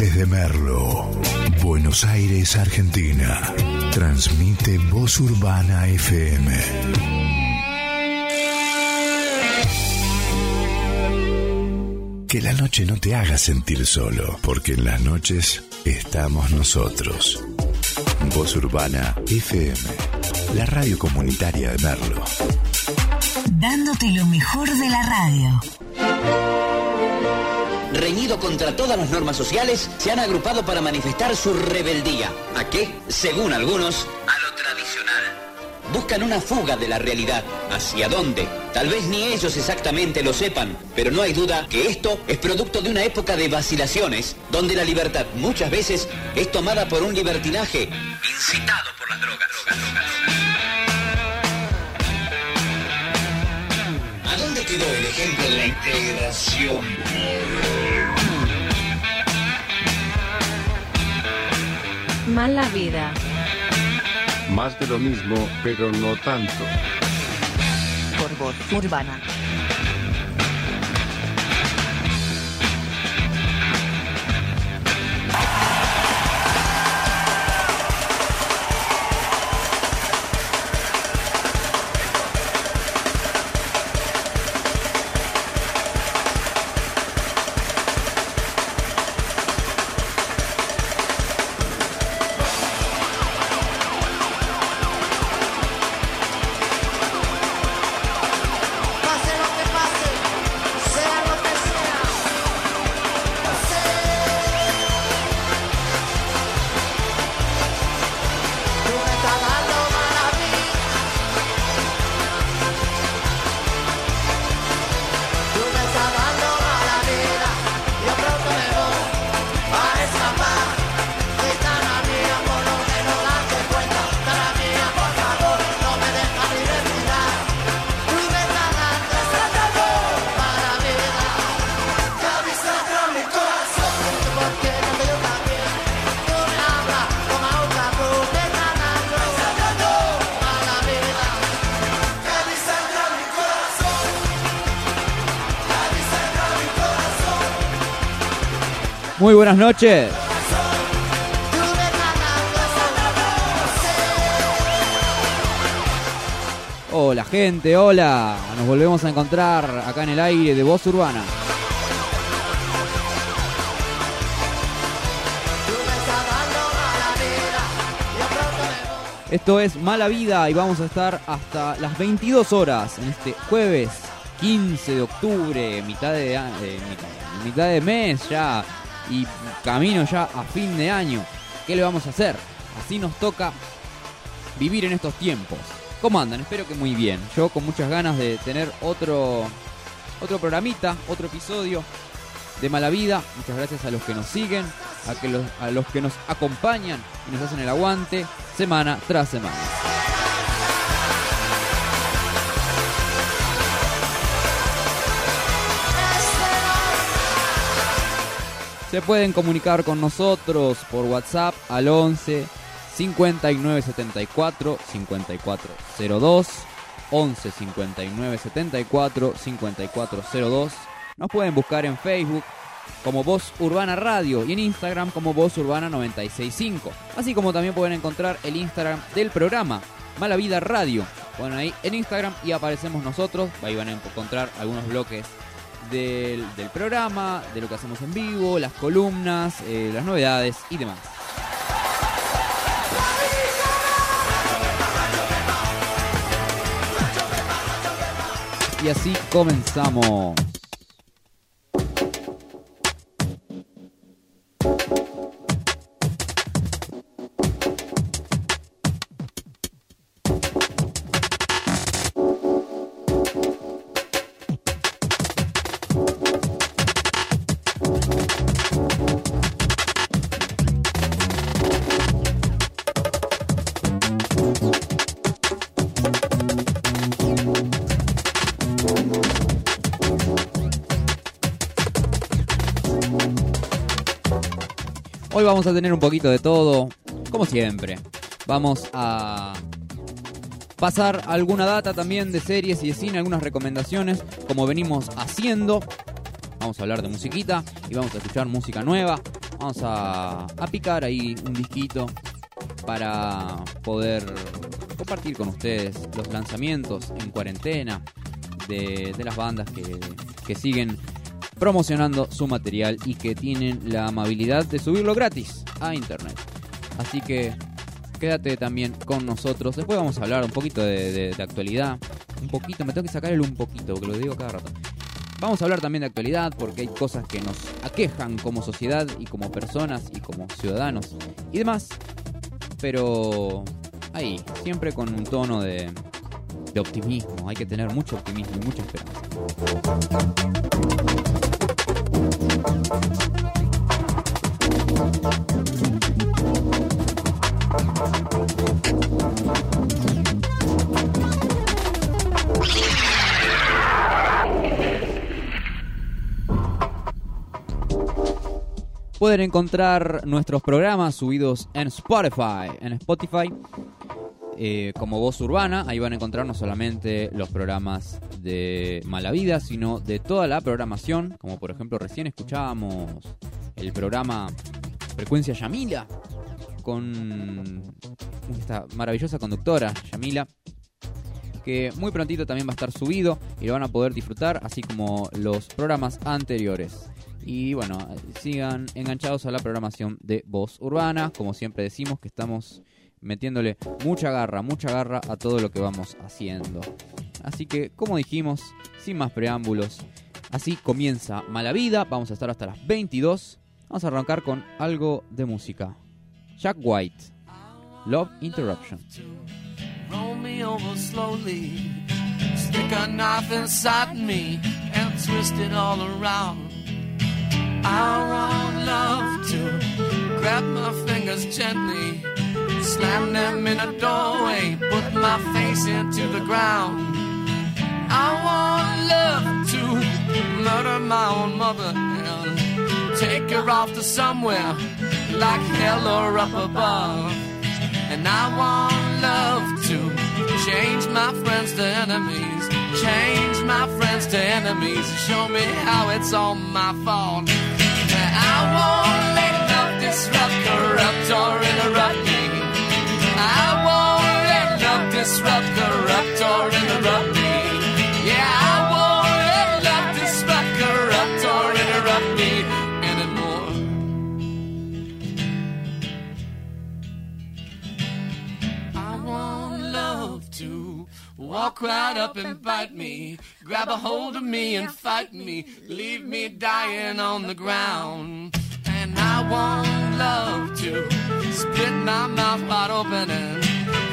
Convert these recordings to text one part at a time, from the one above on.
Desde Merlo, Buenos Aires, Argentina. Transmite Voz Urbana FM. Que la noche no te haga sentir solo, porque en las noches estamos nosotros. Voz Urbana FM, la radio comunitaria de Merlo. Dándote lo mejor de la radio. Reñido contra todas las normas sociales, se han agrupado para manifestar su rebeldía. ¿A qué? Según algunos, a lo tradicional. Buscan una fuga de la realidad. ¿Hacia dónde? Tal vez ni ellos exactamente lo sepan, pero no hay duda que esto es producto de una época de vacilaciones, donde la libertad muchas veces es tomada por un libertinaje incitado por las drogas. ¿A dónde quedó el ejemplo de la integración? Mala vida. Más de lo mismo, pero no tanto. Por voz urbana. Muy buenas noches. Hola gente, hola. Nos volvemos a encontrar acá en el aire de Voz Urbana. Esto es Mala Vida y vamos a estar hasta las 22 horas en este jueves 15 de octubre, mitad de, eh, mitad de mes ya y camino ya a fin de año. ¿Qué le vamos a hacer? Así nos toca vivir en estos tiempos. ¿Cómo andan? Espero que muy bien. Yo con muchas ganas de tener otro otro programita, otro episodio de Mala Vida. Muchas gracias a los que nos siguen, a, que los, a los que nos acompañan y nos hacen el aguante semana tras semana. Se pueden comunicar con nosotros por WhatsApp al 11 59 74 5402 11 59 74 5402 Nos pueden buscar en Facebook como Voz Urbana Radio y en Instagram como Voz Urbana 965. Así como también pueden encontrar el Instagram del programa Mala Vida Radio. Ponen ahí en Instagram y aparecemos nosotros. Ahí van a encontrar algunos bloques del, programa, de lo que hacemos en vivo, las columnas, eh, las novedades y demás. Y así comenzamos. Hoy vamos a tener un poquito de todo, como siempre. Vamos a pasar alguna data también de series y de cine, algunas recomendaciones, como venimos haciendo. Vamos a hablar de musiquita y vamos a escuchar música nueva. vamos a, picar ahí un disquito para poder compartir con ustedes los lanzamientos en cuarentena de, las bandas que siguen promocionando su material y que tienen la amabilidad de subirlo gratis a internet. Así que quédate también con nosotros. Después vamos a hablar un poquito de, de- actualidad. Un poquito, me tengo que sacar el un poquito, porque lo digo cada rato. Vamos a hablar también de actualidad porque hay cosas que nos aquejan como sociedad y como personas y como ciudadanos y demás. Pero ahí, siempre con un tono de optimismo. Hay que tener mucho optimismo y mucha esperanza. Pueden encontrar nuestros programas subidos en Spotify. En Spotify, eh, como voz urbana, ahí van a encontrar no solamente los programas de Mala Vida, sino de toda la programación. Como por ejemplo, recién escuchábamos el programa Frecuencia Yamila con esta maravillosa conductora, Yamila. Que muy prontito también va a estar subido y lo van a poder disfrutar, así como los programas anteriores. Y bueno, sigan enganchados a la programación de Voz Urbana. Como siempre decimos que estamos metiéndole mucha garra, mucha garra a todo lo que vamos haciendo. Así que, como dijimos, sin más preámbulos, así comienza Mala Vida. Vamos a estar hasta las 22. Vamos a arrancar con algo de música. Jack White, Love Interruption. Roll me over slowly. Stick a knife inside me and twist it all around. I want love to grab my fingers gently, slam them in a doorway, put my face into the ground. I want love to murder my own mother and take her off to somewhere like hell or up above. And I want love to change my friends to enemies, change my friends to enemies, show me how it's all my fault. I won't let love disrupt, corrupt, or interrupt disrupt, corrupt, or interrupt me. Yeah, I won't let disrupt, corrupt, or interrupt me anymore. I want love to walk right up and bite me, grab a hold of me and fight me, leave me dying on the ground. And I want love to split my mouth wide open and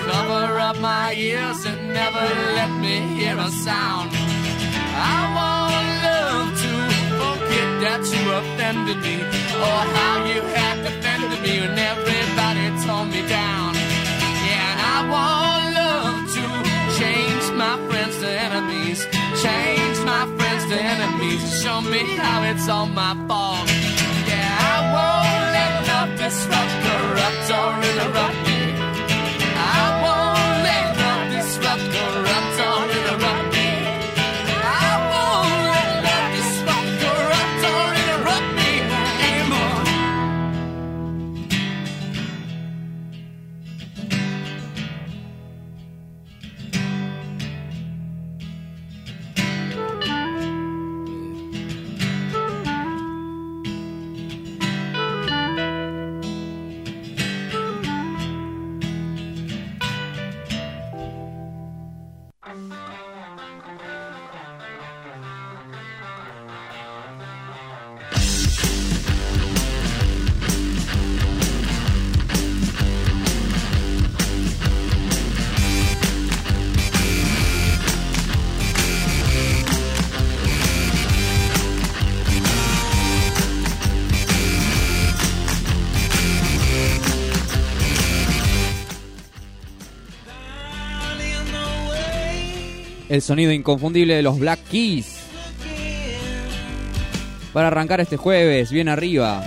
cover up my ears and never let me hear a sound. I want love to forget that you offended me or how you had defended me when everybody tore me down. Yeah, and I want love to change my friends to enemies, change my friends to enemies, show me how it's all my fault. Yeah, I won't let love disrupt, corrupt, or interrupt El sonido inconfundible de los Black Keys. Para arrancar este jueves, bien arriba.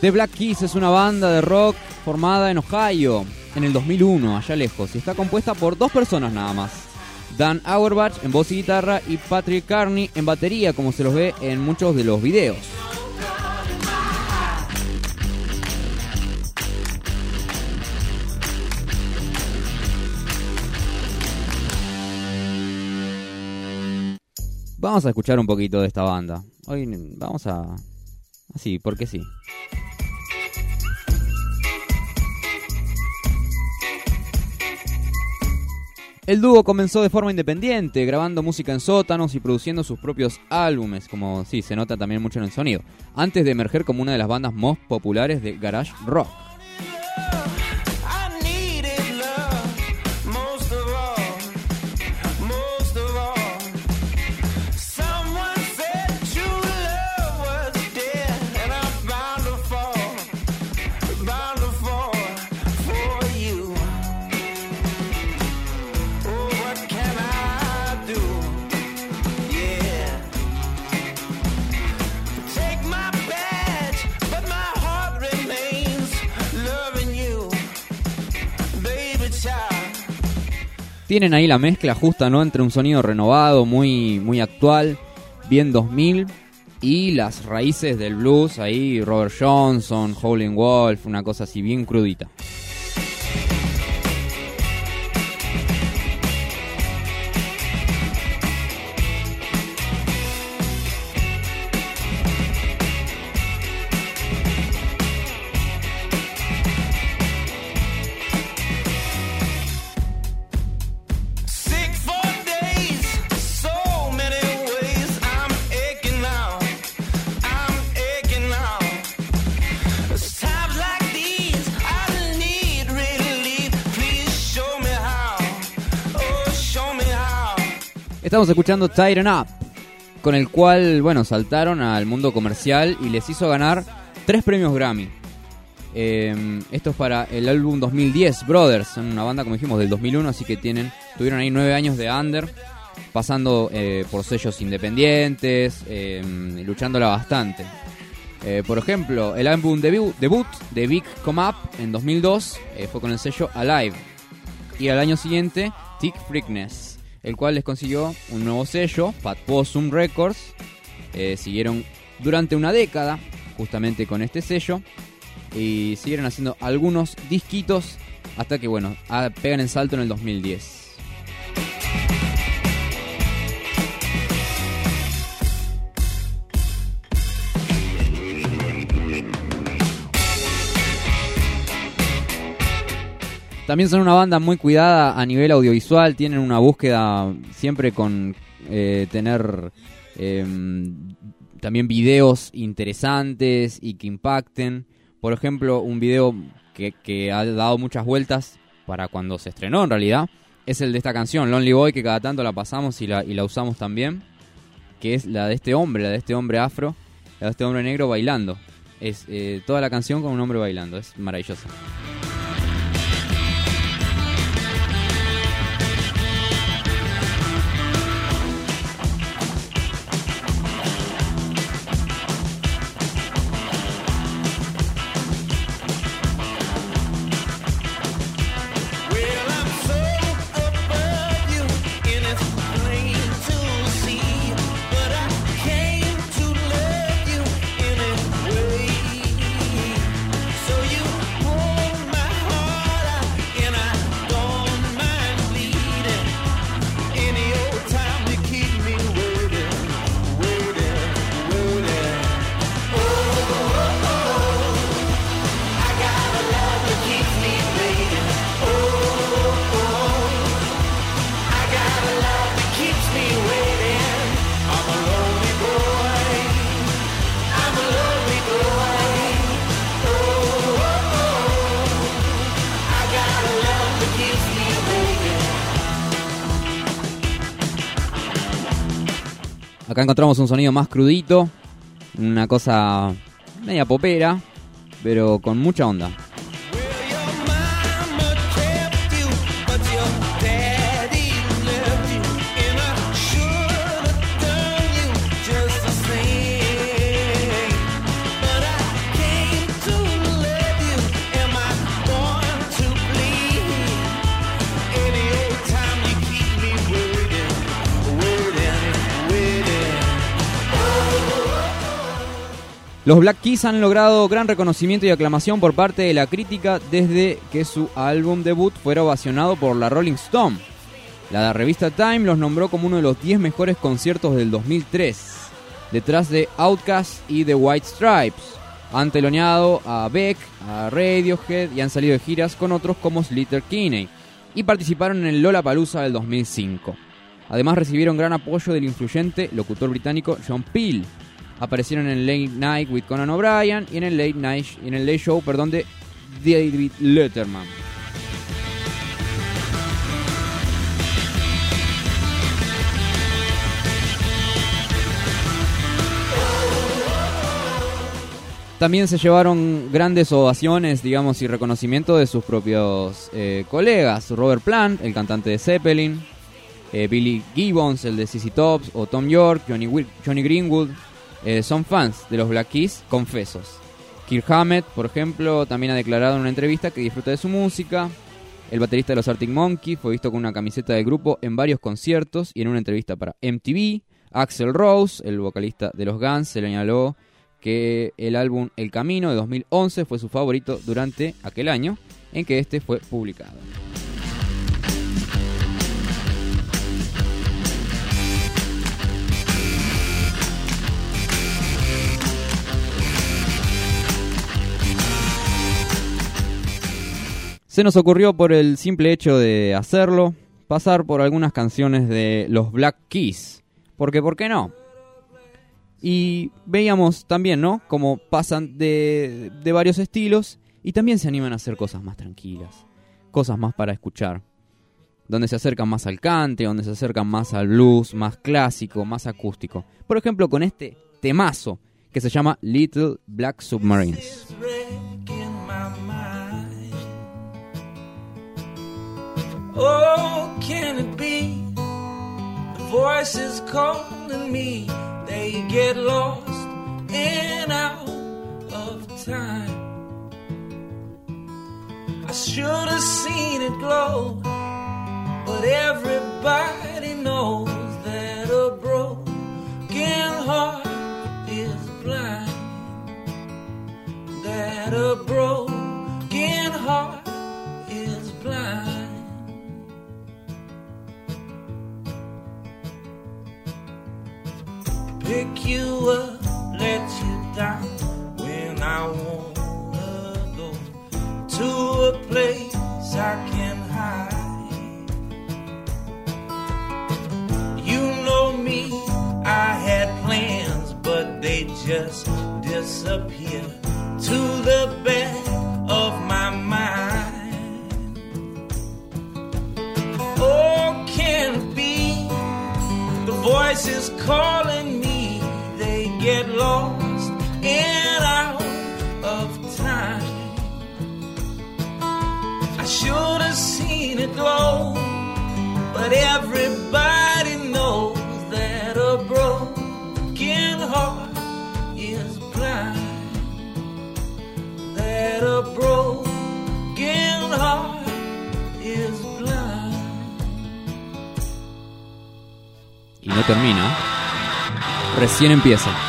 The Black Keys es una banda de rock formada en Ohio en el 2001, allá lejos, y está compuesta por dos personas nada más. Dan Auerbach en voz y guitarra y Patrick Carney en batería, como se los ve en muchos de los videos. Vamos a escuchar un poquito de esta banda. Hoy vamos a... Así, porque sí. El dúo comenzó de forma independiente, grabando música en sótanos y produciendo sus propios álbumes, como sí, se nota también mucho en el sonido, antes de emerger como una de las bandas más populares de garage rock. Tienen ahí la mezcla justa, ¿no? Entre un sonido renovado, muy, muy actual, bien 2000, y las raíces del blues, ahí Robert Johnson, Howlin' Wolf, una cosa así bien crudita. Estamos escuchando Tighten Up, con el cual, bueno, saltaron al mundo comercial y les hizo ganar tres premios Grammy. Eh, esto es para el álbum 2010, Brothers, son una banda, como dijimos, del 2001, así que tienen, tuvieron ahí nueve años de under, pasando eh, por sellos independientes, eh, luchándola bastante. Eh, por ejemplo, el álbum debut, debut de Big Come Up en 2002 eh, fue con el sello Alive. Y al año siguiente, Tick Freakness, el cual les consiguió un nuevo sello, Fat Possum Records. Eh, siguieron durante una década justamente con este sello y siguieron haciendo algunos disquitos hasta que, bueno, ah, pegan el salto en el 2010. También son una banda muy cuidada a nivel audiovisual, tienen una búsqueda siempre con eh, tener em, también videos interesantes y que impacten. Por ejemplo, un video que, que ha dado muchas vueltas para cuando se estrenó en realidad es el de esta canción, Lonely Boy, que cada tanto la pasamos y la, y la usamos también, que es la de este hombre, la de este hombre afro, la de este hombre negro bailando. Es eh, toda la canción con un hombre bailando, es maravillosa. Acá encontramos un sonido más crudito, una cosa media popera, pero con mucha onda. Los Black Keys han logrado gran reconocimiento y aclamación por parte de la crítica desde que su álbum debut fuera ovacionado por la Rolling Stone. La revista Time los nombró como uno de los 10 mejores conciertos del 2003, detrás de Outkast y The White Stripes. Han teloneado a Beck, a Radiohead y han salido de giras con otros como Slater Kinney y participaron en el Lollapalooza del 2005. Además recibieron gran apoyo del influyente locutor británico John Peel. Aparecieron en Late Night with Conan O'Brien y en el Late Night en el Late Show, perdón, de David Letterman. También se llevaron grandes ovaciones, digamos, y reconocimiento de sus propios eh, colegas. Robert Plant, el cantante de Zeppelin, eh, Billy Gibbons, el de CC Tops, o Tom York, Johnny, Johnny Greenwood, eh, son fans de los Black Keys, confesos. Kirk Hammett, por ejemplo, también ha declarado en una entrevista que disfruta de su música. El baterista de los Arctic Monkeys fue visto con una camiseta del grupo en varios conciertos y en una entrevista para MTV. Axel Rose, el vocalista de los Guns, se le señaló que el álbum El Camino de 2011 fue su favorito durante aquel año en que este fue publicado. Se nos ocurrió por el simple hecho de hacerlo, pasar por algunas canciones de los Black Keys. Porque, ¿por qué no? Y veíamos también, ¿no? Como pasan de, de varios estilos y también se animan a hacer cosas más tranquilas, cosas más para escuchar. Donde se acercan más al cante, donde se acercan más al blues, más clásico, más acústico. Por ejemplo, con este temazo que se llama Little Black Submarines. Oh, can it be? The voices calling me, they get lost and out of time. I should have seen it glow, but everybody knows that a broken heart is blind that a broken heart Pick you up, let you down when I wanna go to a place I can hide. You know me, I had plans, but they just disappear to the back of my mind. Oh, can it be the voice is calling me? They get lost and out of time. I should have seen it glow, but everybody knows that a broken heart is blind. That a broken heart is blind. Y no termina. Recién empieza.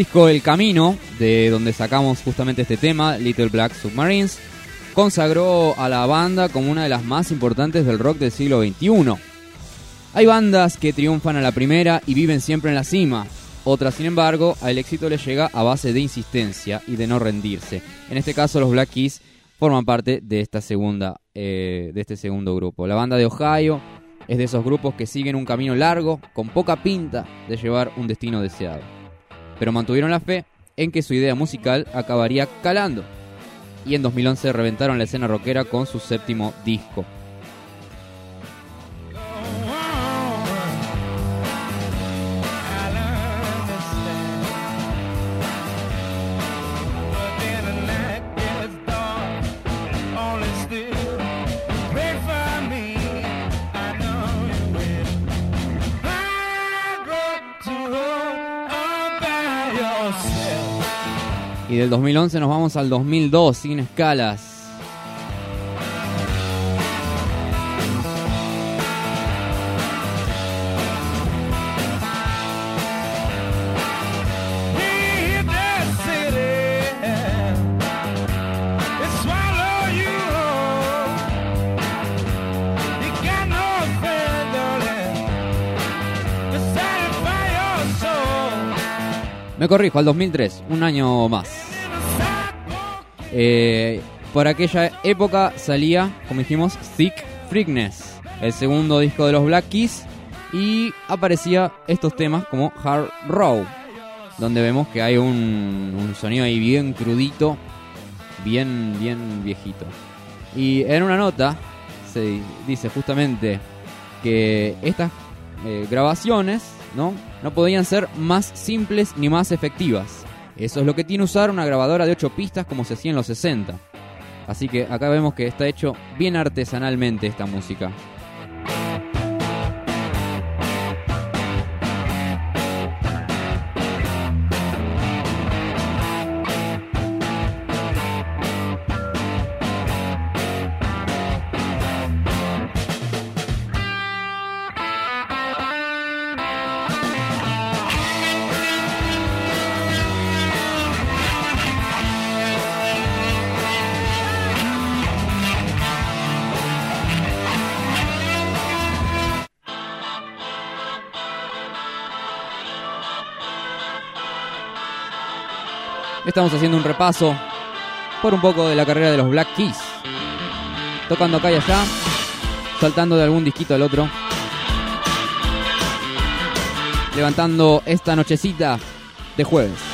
Disco El Camino, de donde sacamos justamente este tema, Little Black Submarines, consagró a la banda como una de las más importantes del rock del siglo XXI. Hay bandas que triunfan a la primera y viven siempre en la cima. Otras, sin embargo, al éxito les llega a base de insistencia y de no rendirse. En este caso, los Black Keys forman parte de esta segunda, eh, de este segundo grupo. La banda de Ohio es de esos grupos que siguen un camino largo, con poca pinta de llevar un destino deseado. Pero mantuvieron la fe en que su idea musical acabaría calando. Y en 2011 reventaron la escena rockera con su séptimo disco. Del 2011 nos vamos al 2002 sin escalas. Corrijo, al 2003, un año más. Eh, por aquella época salía, como dijimos, Thick Freakness, el segundo disco de los Black Keys, y aparecía estos temas como Hard Row, donde vemos que hay un, un sonido ahí bien crudito, bien, bien viejito. Y en una nota se dice justamente que estas eh, grabaciones ¿no? no podían ser más simples ni más efectivas. Eso es lo que tiene usar una grabadora de 8 pistas como se hacía en los 60. Así que acá vemos que está hecho bien artesanalmente esta música. Estamos haciendo un repaso por un poco de la carrera de los Black Keys. Tocando acá y allá, saltando de algún disquito al otro. Levantando esta nochecita de jueves.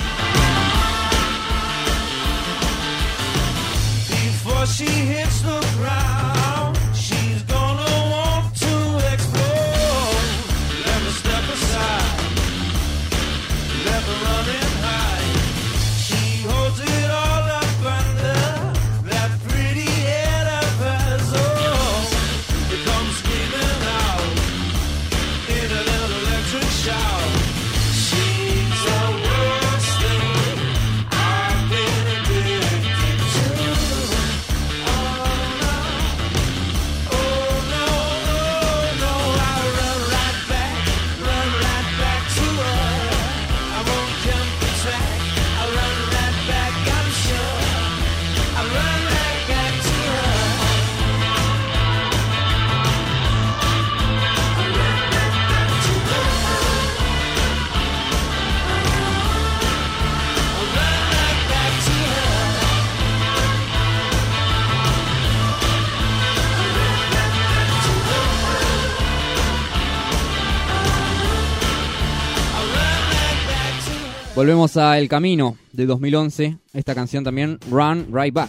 Volvemos a El Camino de 2011. Esta canción también, Run Right Back.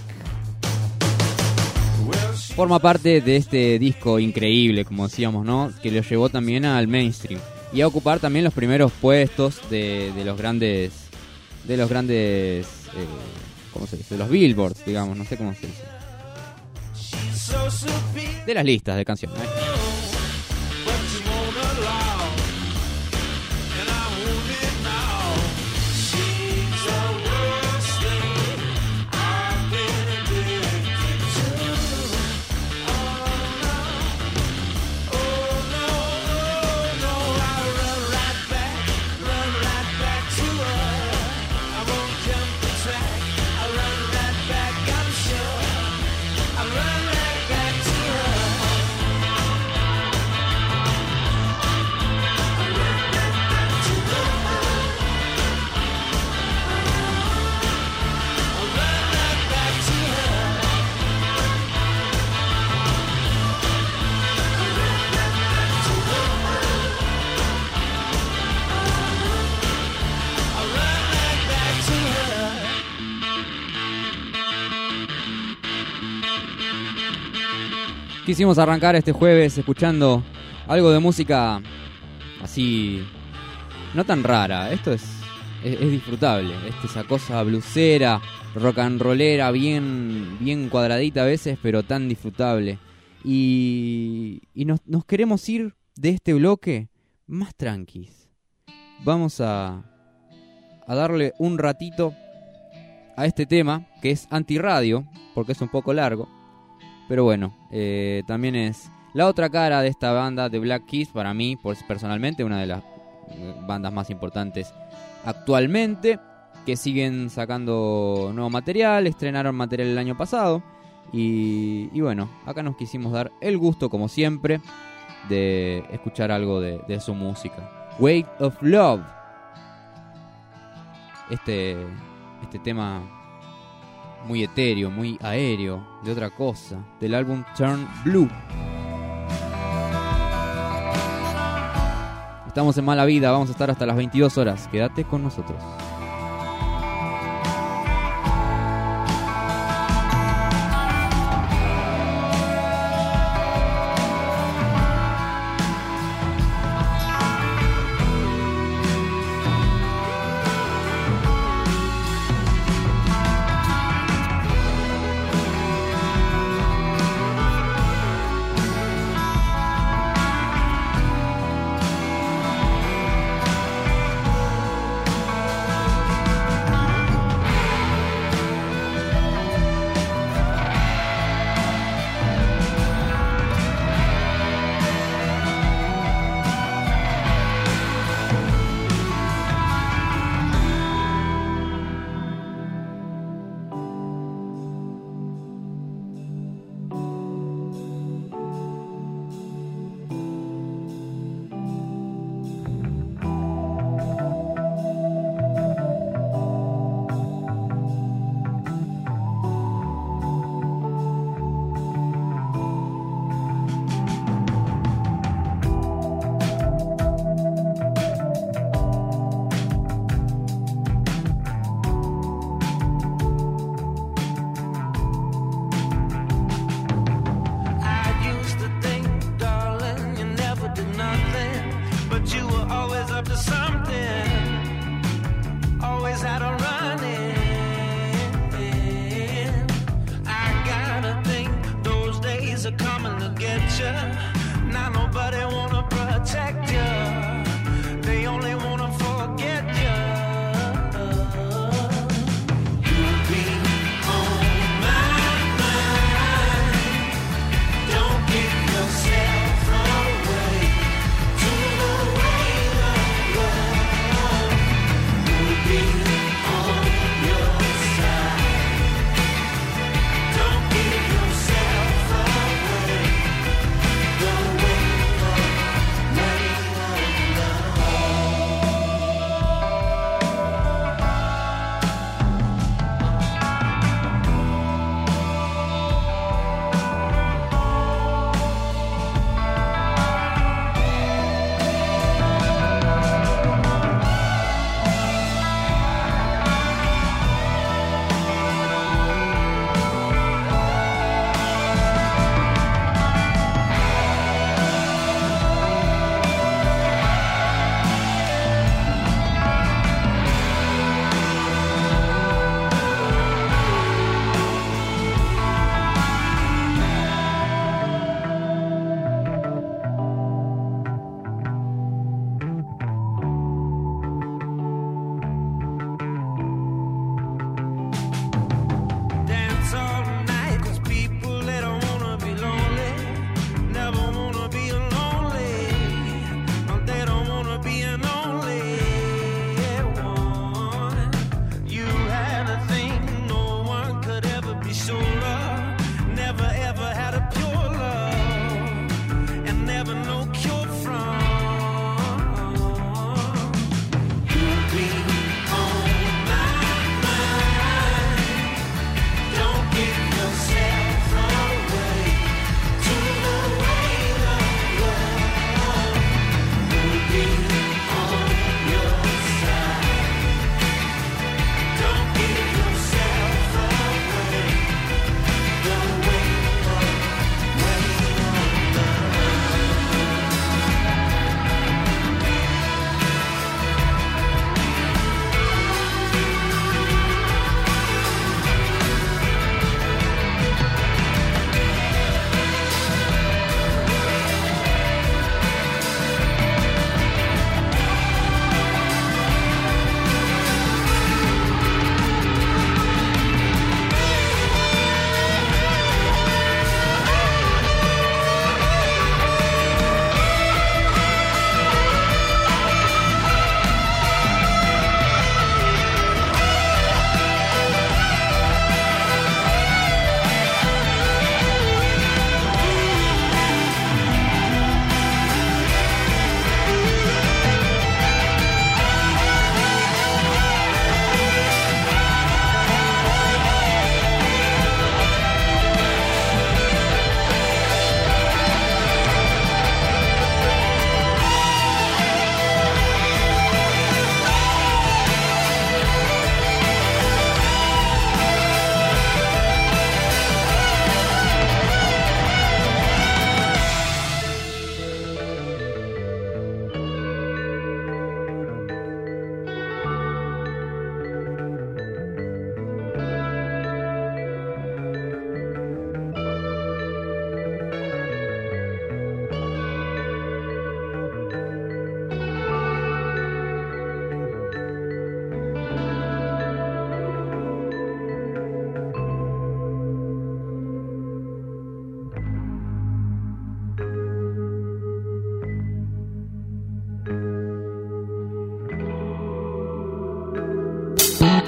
Forma parte de este disco increíble, como decíamos, ¿no? Que lo llevó también al mainstream. Y a ocupar también los primeros puestos de, los grandes. De los grandes. eh, ¿Cómo se dice? De los billboards, digamos, no sé cómo se dice. De las listas de canciones. ¿eh? Quisimos arrancar este jueves escuchando algo de música así, no tan rara. Esto es, es, disfrutable. Esta esa cosa blusera, rock and rollera, bien, bien cuadradita a veces, pero tan disfrutable. Y, y nos, nos queremos ir de este bloque más tranquis. Vamos a, a darle un ratito a este tema, que es antirradio, porque es un poco largo. Pero bueno, eh, también es la otra cara de esta banda de Black Keys, para mí, personalmente, una de las eh, bandas más importantes actualmente, que siguen sacando nuevo material, estrenaron material el año pasado. Y, y bueno, acá nos quisimos dar el gusto, como siempre, de escuchar algo de, de su música. Weight of Love. Este, este tema muy etéreo, muy aéreo, de otra cosa, del álbum Turn Blue. Estamos en mala vida, vamos a estar hasta las 22 horas. Quédate con nosotros.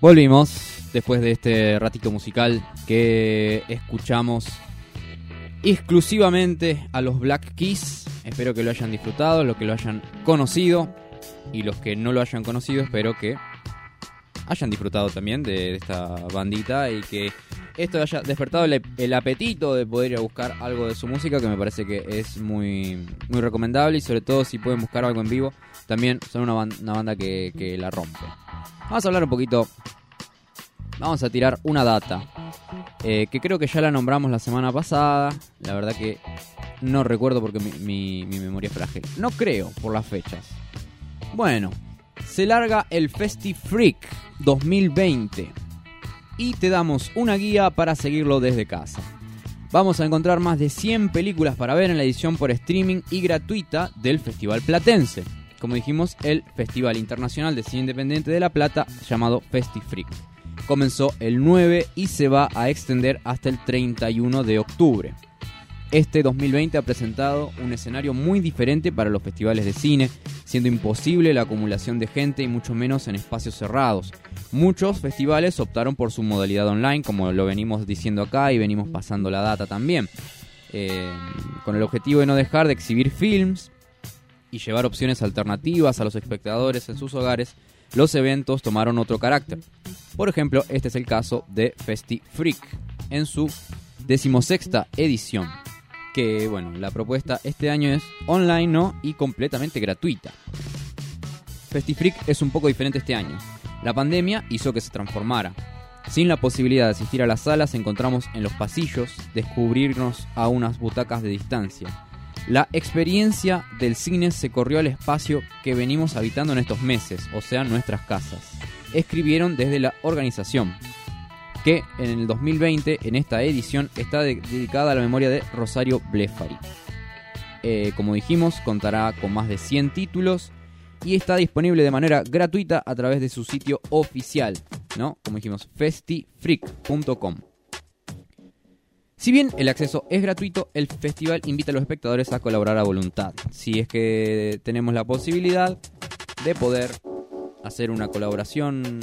Volvimos después de este ratito musical que escuchamos exclusivamente a los Black Keys. Espero que lo hayan disfrutado, los que lo hayan conocido y los que no lo hayan conocido, espero que hayan disfrutado también de esta bandita y que esto haya despertado el, apetito de poder ir a buscar algo de su música que me parece que es muy, muy recomendable y sobre todo si pueden buscar algo en vivo, también son una, ban- una banda que, la rompe. Vamos a hablar un poquito, vamos a tirar una data eh, que creo que ya la nombramos la semana pasada, la verdad que no recuerdo porque mi memoria es frágil. No creo por las fechas. Bueno, se larga el Festi Freak 2020 y te damos una guía para seguirlo desde casa. Vamos a encontrar más de 100 películas para ver en la edición por streaming y gratuita del Festival Platense. Como dijimos, el Festival Internacional de Cine Independiente de La Plata, llamado FestiFreak. Comenzó el 9 y se va a extender hasta el 31 de octubre. Este 2020 ha presentado un escenario muy diferente para los festivales de cine, siendo imposible la acumulación de gente y mucho menos en espacios cerrados. Muchos festivales optaron por su modalidad online, como lo venimos diciendo acá y venimos pasando la data también, eh, con el objetivo de no dejar de exhibir films y llevar opciones alternativas a los espectadores en sus hogares. Los eventos tomaron otro carácter. Por ejemplo, este es el caso de Festi Freak en su decimosexta edición que bueno, la propuesta este año es online, ¿no? Y completamente gratuita. FestiFreak es un poco diferente este año. La pandemia hizo que se transformara. Sin la posibilidad de asistir a las salas, encontramos en los pasillos descubrirnos a unas butacas de distancia. La experiencia del cine se corrió al espacio que venimos habitando en estos meses, o sea, nuestras casas. Escribieron desde la organización, que en el 2020, en esta edición, está de- dedicada a la memoria de Rosario Blefari. Eh, como dijimos, contará con más de 100 títulos y está disponible de manera gratuita a través de su sitio oficial, ¿no? Como dijimos, festifreak.com. Si bien el acceso es gratuito, el festival invita a los espectadores a colaborar a voluntad. Si es que tenemos la posibilidad de poder hacer una colaboración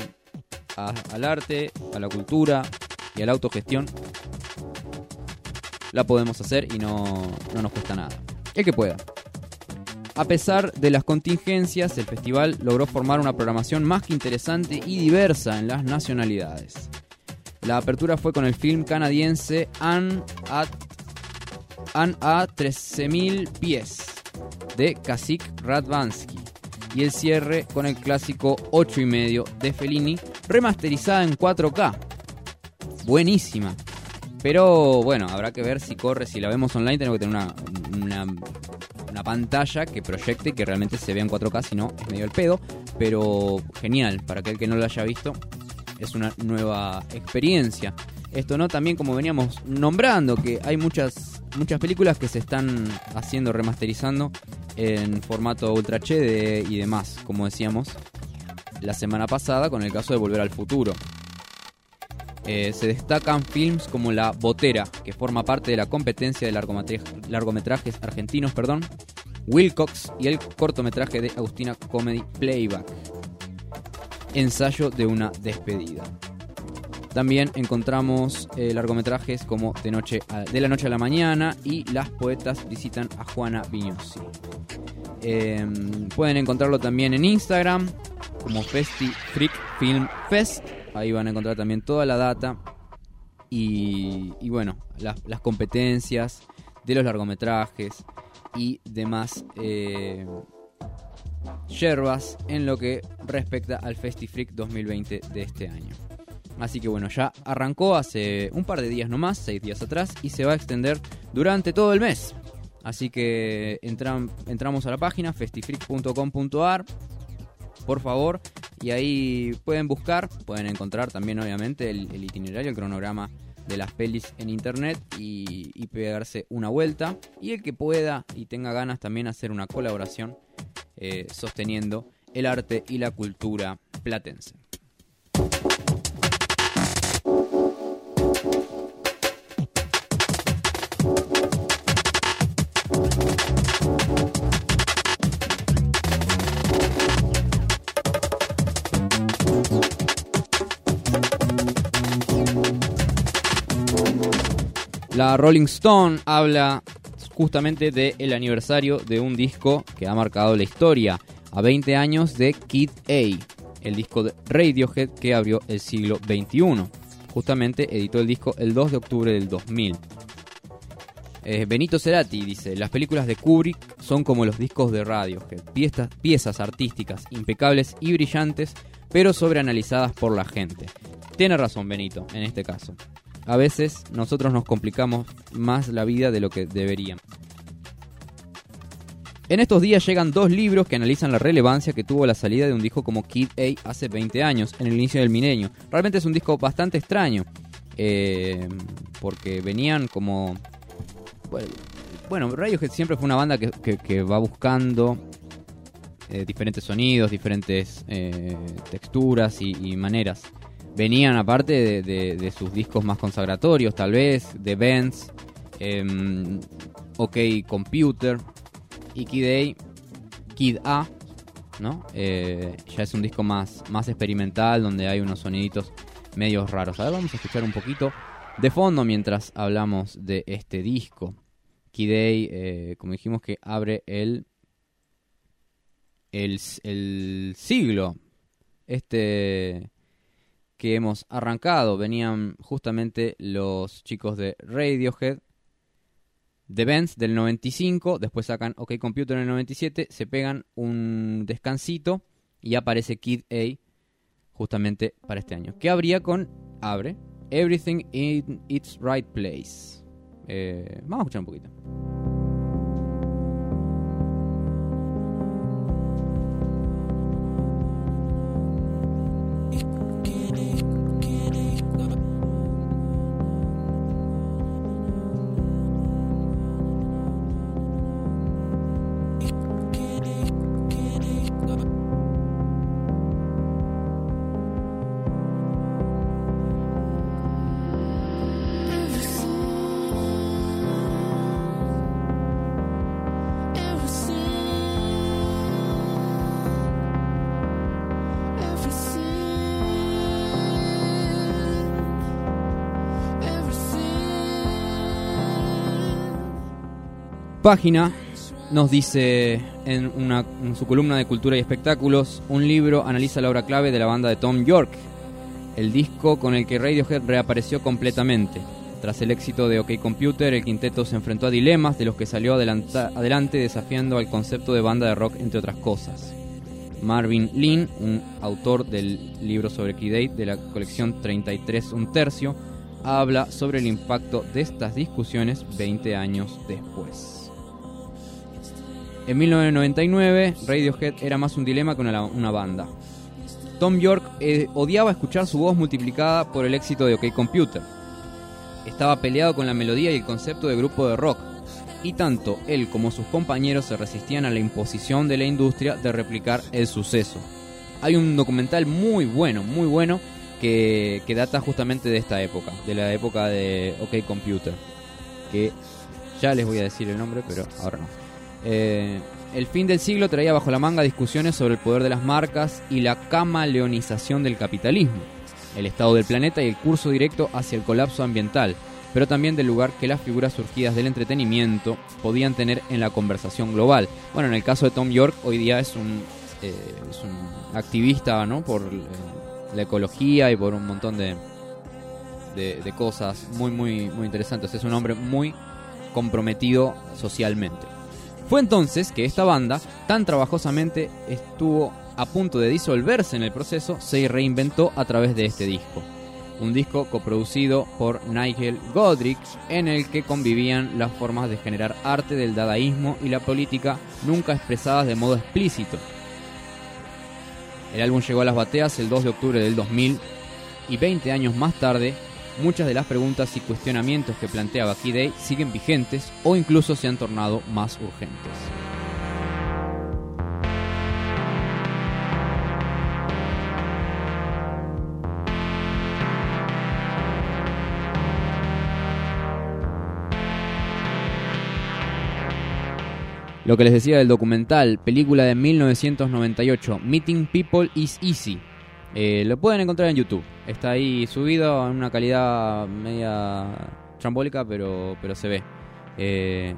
al arte, a la cultura y a la autogestión, la podemos hacer y no, no nos cuesta nada. El que pueda. A pesar de las contingencias, el festival logró formar una programación más que interesante y diversa en las nacionalidades. La apertura fue con el film canadiense Anne at, Anne a 13.000 pies de Kasik Radvansky y el cierre con el clásico 8 y medio de Fellini remasterizada en 4K. Buenísima. Pero bueno, habrá que ver si corre, si la vemos online tenemos que tener una, una, una pantalla que proyecte y que realmente se vea en 4K, si no es medio el pedo. Pero genial, para aquel que no lo haya visto, es una nueva experiencia. Esto no también como veníamos nombrando, que hay muchas, muchas películas que se están haciendo remasterizando en formato Ultra HD y demás, como decíamos la semana pasada con el caso de Volver al Futuro. Eh, se destacan films como La Botera, que forma parte de la competencia de largometraje- largometrajes argentinos, perdón, Wilcox y el cortometraje de Agustina Comedy Playback, Ensayo de una despedida. También encontramos eh, largometrajes como de, noche de la noche a la mañana y Las poetas visitan a Juana Viñosi. Eh, pueden encontrarlo también en Instagram como Festi Freak Film Fest. Ahí van a encontrar también toda la data y, bueno, las, las competencias de los largometrajes y demás eh, yerbas en lo que respecta al FestiFreak 2020 de este año. Así que bueno, ya arrancó hace un par de días nomás, seis días atrás, y se va a extender durante todo el mes. Así que entram- entramos a la página festifreak.com.ar, por favor, y ahí pueden buscar, pueden encontrar también obviamente el, el itinerario, el cronograma de las pelis en internet y, pegarse una vuelta. Y el que pueda y tenga ganas también hacer una colaboración eh, sosteniendo el arte y la cultura platense. La Rolling Stone habla justamente del aniversario de un disco que ha marcado la historia, a 20 años de Kid A, el disco de Radiohead que abrió el siglo XXI. Justamente editó el disco el 2 de octubre del 2000. Eh, Benito Cerati dice, las películas de Kubrick son como los discos de Radiohead, piezas, piezas artísticas impecables y brillantes, pero sobreanalizadas por la gente. Tiene razón Benito en este caso. A veces nosotros nos complicamos más la vida de lo que deberían. En estos días llegan dos libros que analizan la relevancia que tuvo la salida de un disco como Kid A hace 20 años, en el inicio del milenio. Realmente es un disco bastante extraño, eh, porque venían como... Bueno, Radiohead siempre fue una banda que, va buscando eh, diferentes sonidos, diferentes eh, texturas y maneras. Venían aparte de, de- sus discos más consagratorios, tal vez, de Benz, em, OK Computer y Kid A, Kid A, ¿no? Eh, ya es un disco más, más experimental, donde hay unos soniditos medios raros. A ver, vamos a escuchar un poquito de fondo mientras hablamos de este disco. Kid A, eh, como dijimos, que abre el, el, el siglo. Este que hemos arrancado. Venían justamente los chicos de Radiohead, The Benz del 95, después sacan OK Computer en el 97, se pegan un descansito y aparece Kid A justamente para este año. Que habría con, abre, Everything in its right place. Eh, vamos a escuchar un poquito. Página nos dice en, una, su columna de Cultura y Espectáculos, un libro analiza la obra clave de la banda de Tom York, el disco con el que Radiohead reapareció completamente. Tras el éxito de OK Computer, el quinteto se enfrentó a dilemas de los que salió adelante desafiando al concepto de banda de rock, entre otras cosas. Marvin Lin, un autor del libro sobre A de la colección 33 un tercio, habla sobre el impacto de estas discusiones 20 años después. En 1999, Radiohead era más un dilema que una, banda. Tom York eh, odiaba escuchar su voz multiplicada por el éxito de OK Computer. Estaba peleado con la melodía y el concepto de grupo de rock, y tanto él como sus compañeros se resistían a la imposición de la industria de replicar el suceso. Hay un documental muy bueno, muy bueno, que, que data justamente de esta época, de la época de OK Computer, que ya les voy a decir el nombre, pero ahora no. Eh, el fin del siglo traía bajo la manga discusiones sobre el poder de las marcas y la camaleonización del capitalismo, el estado del planeta y el curso directo hacia el colapso ambiental, pero también del lugar que las figuras surgidas del entretenimiento podían tener en la conversación global. Bueno, en el caso de Tom York, hoy día es un, eh, es un activista ¿no? por eh, la ecología y por un montón de, de, de cosas muy, muy, muy interesantes. Es un hombre muy comprometido socialmente. Fue entonces que esta banda, tan trabajosamente estuvo a punto de disolverse en el proceso, se reinventó a través de este disco. Un disco coproducido por Nigel Godrich, en el que convivían las formas de generar arte del dadaísmo y la política nunca expresadas de modo explícito. El álbum llegó a las bateas el 2 de octubre del 2000 y 20 años más tarde, muchas de las preguntas y cuestionamientos que planteaba Key siguen vigentes o incluso se han tornado más urgentes. Lo que les decía del documental, película de 1998, Meeting People is Easy. Eh, lo pueden encontrar en YouTube. Está ahí subido en una calidad media trambólica, pero, pero se ve. Eh,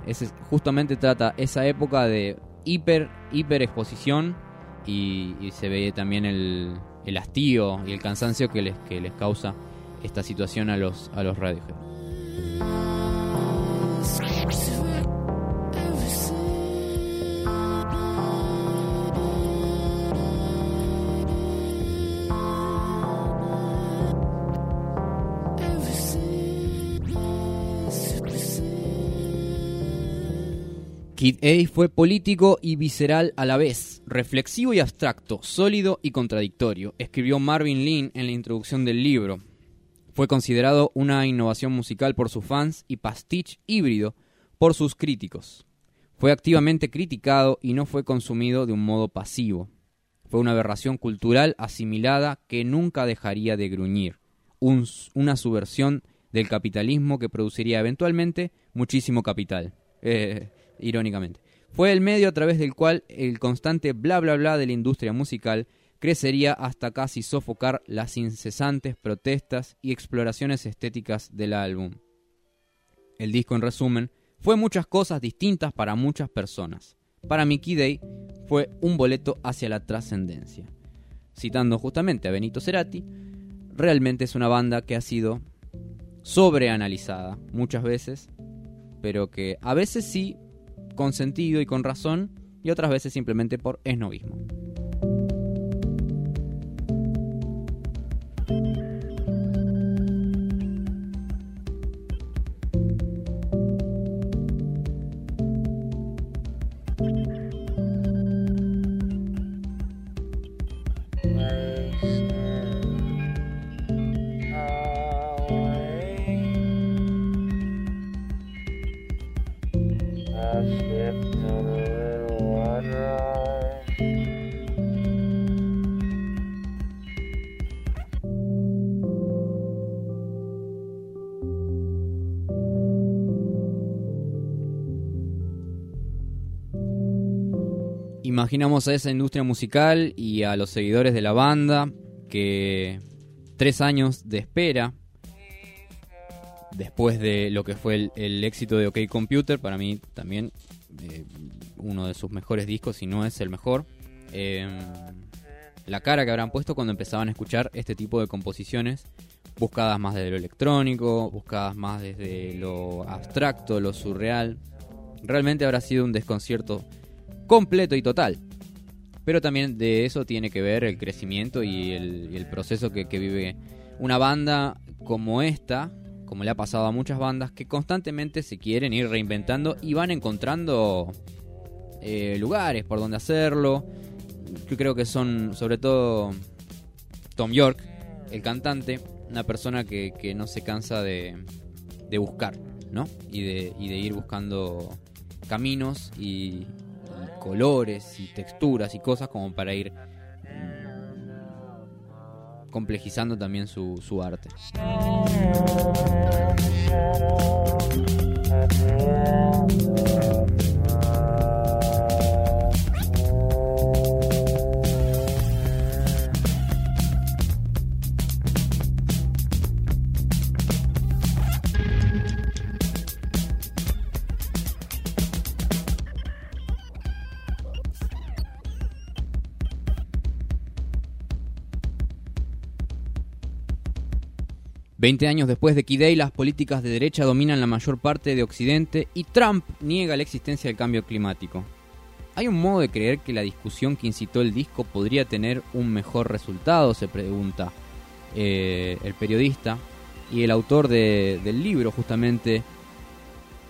justamente trata esa época de hiper, hiper exposición y, se ve también el, el hastío y el cansancio que les, que les causa esta situación a los, a los. Kid A fue político y visceral a la vez, reflexivo y abstracto, sólido y contradictorio, escribió Marvin Lin en la introducción del libro. Fue considerado una innovación musical por sus fans y pastiche híbrido por sus críticos. Fue activamente criticado y no fue consumido de un modo pasivo. Fue una aberración cultural asimilada que nunca dejaría de gruñir, un- una subversión del capitalismo que produciría eventualmente muchísimo capital. Eh, irónicamente. Fue el medio a través del cual el constante bla bla bla de la industria musical crecería hasta casi sofocar las incesantes protestas y exploraciones estéticas del álbum. El disco, en resumen, fue muchas cosas distintas para muchas personas. Para Mickey Day fue un boleto hacia la trascendencia. Citando justamente a Benito Cerati, realmente es una banda que ha sido sobreanalizada muchas veces, pero que a veces sí con sentido y con razón, y otras veces simplemente por esnovismo. Imaginamos a esa industria musical y a los seguidores de la banda que tres años de espera después de lo que fue el, éxito de OK Computer, para mí también eh, uno de sus mejores discos, si no es el mejor. Eh, la cara que habrán puesto cuando empezaban a escuchar este tipo de composiciones, buscadas más desde lo electrónico, buscadas más desde lo abstracto, lo surreal. Realmente habrá sido un desconcierto completo y total. Pero también de eso tiene que ver el crecimiento y el, proceso que, vive una banda como esta, como le ha pasado a muchas bandas, que constantemente se quieren ir reinventando y van encontrando eh, lugares por donde hacerlo. Yo creo que son, sobre todo, Tom York, el cantante, una persona que, no se cansa de, buscar, ¿no? Y de, y de ir buscando caminos y colores y texturas y cosas como para ir mm, complejizando también su, su arte. Veinte años después de Key las políticas de derecha dominan la mayor parte de Occidente y Trump niega la existencia del cambio climático. ¿Hay un modo de creer que la discusión que incitó el disco podría tener un mejor resultado? Se pregunta eh, el periodista. Y el autor de- del libro justamente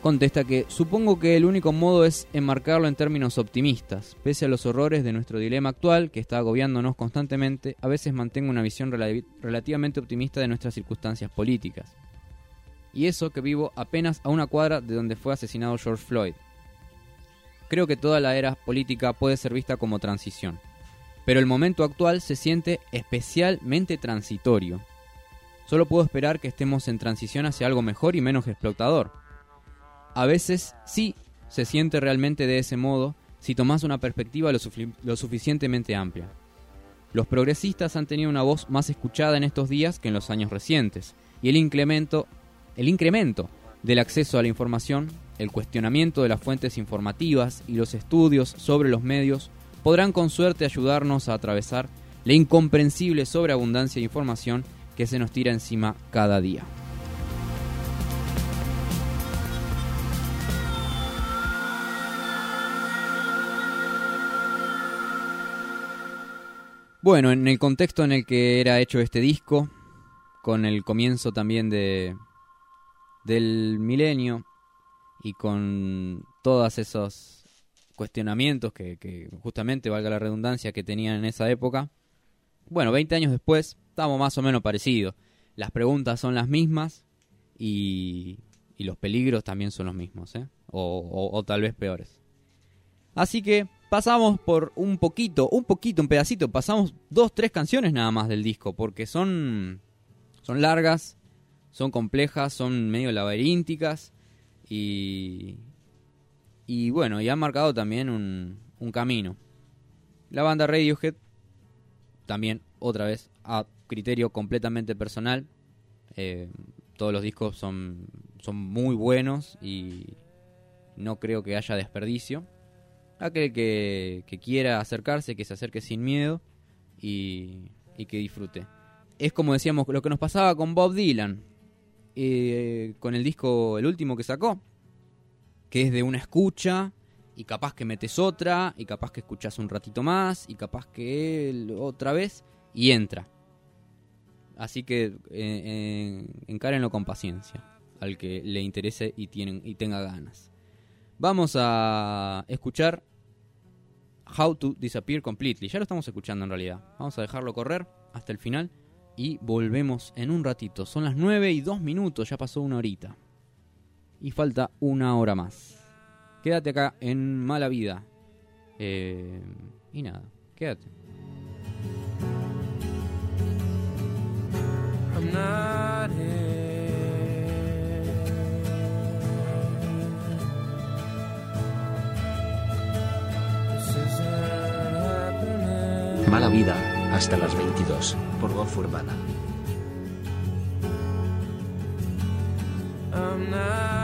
contesta que supongo que el único modo es enmarcarlo en términos optimistas. Pese a los horrores de nuestro dilema actual, que está agobiándonos constantemente, a veces mantengo una visión rela- relativamente optimista de nuestras circunstancias políticas. Y eso que vivo apenas a una cuadra de donde fue asesinado George Floyd. Creo que toda la era política puede ser vista como transición, pero el momento actual se siente especialmente transitorio. Solo puedo esperar que estemos en transición hacia algo mejor y menos explotador. A veces sí se siente realmente de ese modo si tomas una perspectiva lo, lo suficientemente amplia. Los progresistas han tenido una voz más escuchada en estos días que en los años recientes, y el incremento, el incremento del acceso a la información, el cuestionamiento de las fuentes informativas y los estudios sobre los medios podrán con suerte ayudarnos a atravesar la incomprensible sobreabundancia de información que se nos tira encima cada día. Bueno, en el contexto en el que era hecho este disco, con el comienzo también de del milenio y con todos esos cuestionamientos que, justamente, valga la redundancia, que tenían en esa época, bueno, 20 años después estamos más o menos parecidos. Las preguntas son las mismas y, y los peligros también son los mismos, ¿eh? o tal vez peores. Así que pasamos por un poquito, un poquito, un pedacito, pasamos dos, tres canciones nada más del disco, porque son, son largas, son complejas, son medio laberínticas y, y bueno, y han marcado también un, un camino. La banda Radiohead, también otra vez a criterio completamente personal, eh, todos los discos son, son muy buenos y no creo que haya desperdicio. Aquel que, quiera acercarse, que se acerque sin miedo y, y que disfrute. Es como decíamos, lo que nos pasaba con Bob Dylan, eh, con el disco, el último que sacó, que es de una escucha y capaz que metes otra y capaz que escuchas un ratito más y capaz que él otra vez y entra. Así que eh, eh, encárenlo con paciencia al que le interese y, tienen, y tenga ganas. Vamos a escuchar How to Disappear Completely. Ya lo estamos escuchando en realidad. Vamos a dejarlo correr hasta el final y volvemos en un ratito. Son las 9 y 2 minutos, ya pasó una horita. Y falta una hora más. Quédate acá en Mala Vida. Eh, y nada, quédate. Mala vida, hasta las 22, por voz urbana. I'm not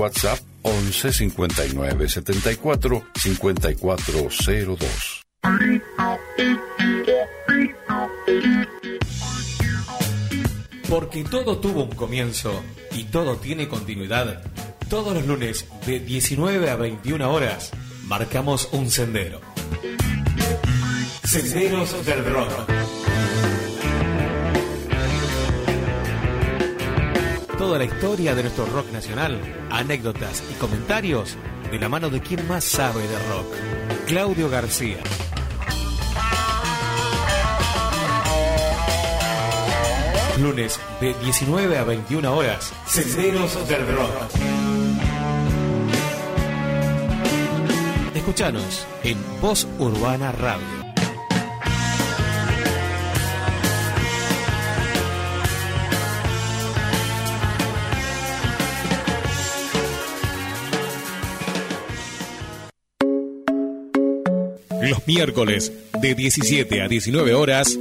WhatsApp 11 59 74 5402. Porque todo tuvo un comienzo y todo tiene continuidad. Todos los lunes de 19 a 21 horas marcamos un sendero. Senderos del Rock. Toda la historia de nuestro rock nacional, anécdotas y comentarios de la mano de quien más sabe de rock, Claudio García. Lunes de 19 a 21 horas, Senderos del Rock. Escuchanos en Voz Urbana Radio. Miércoles de 17 a 19 horas,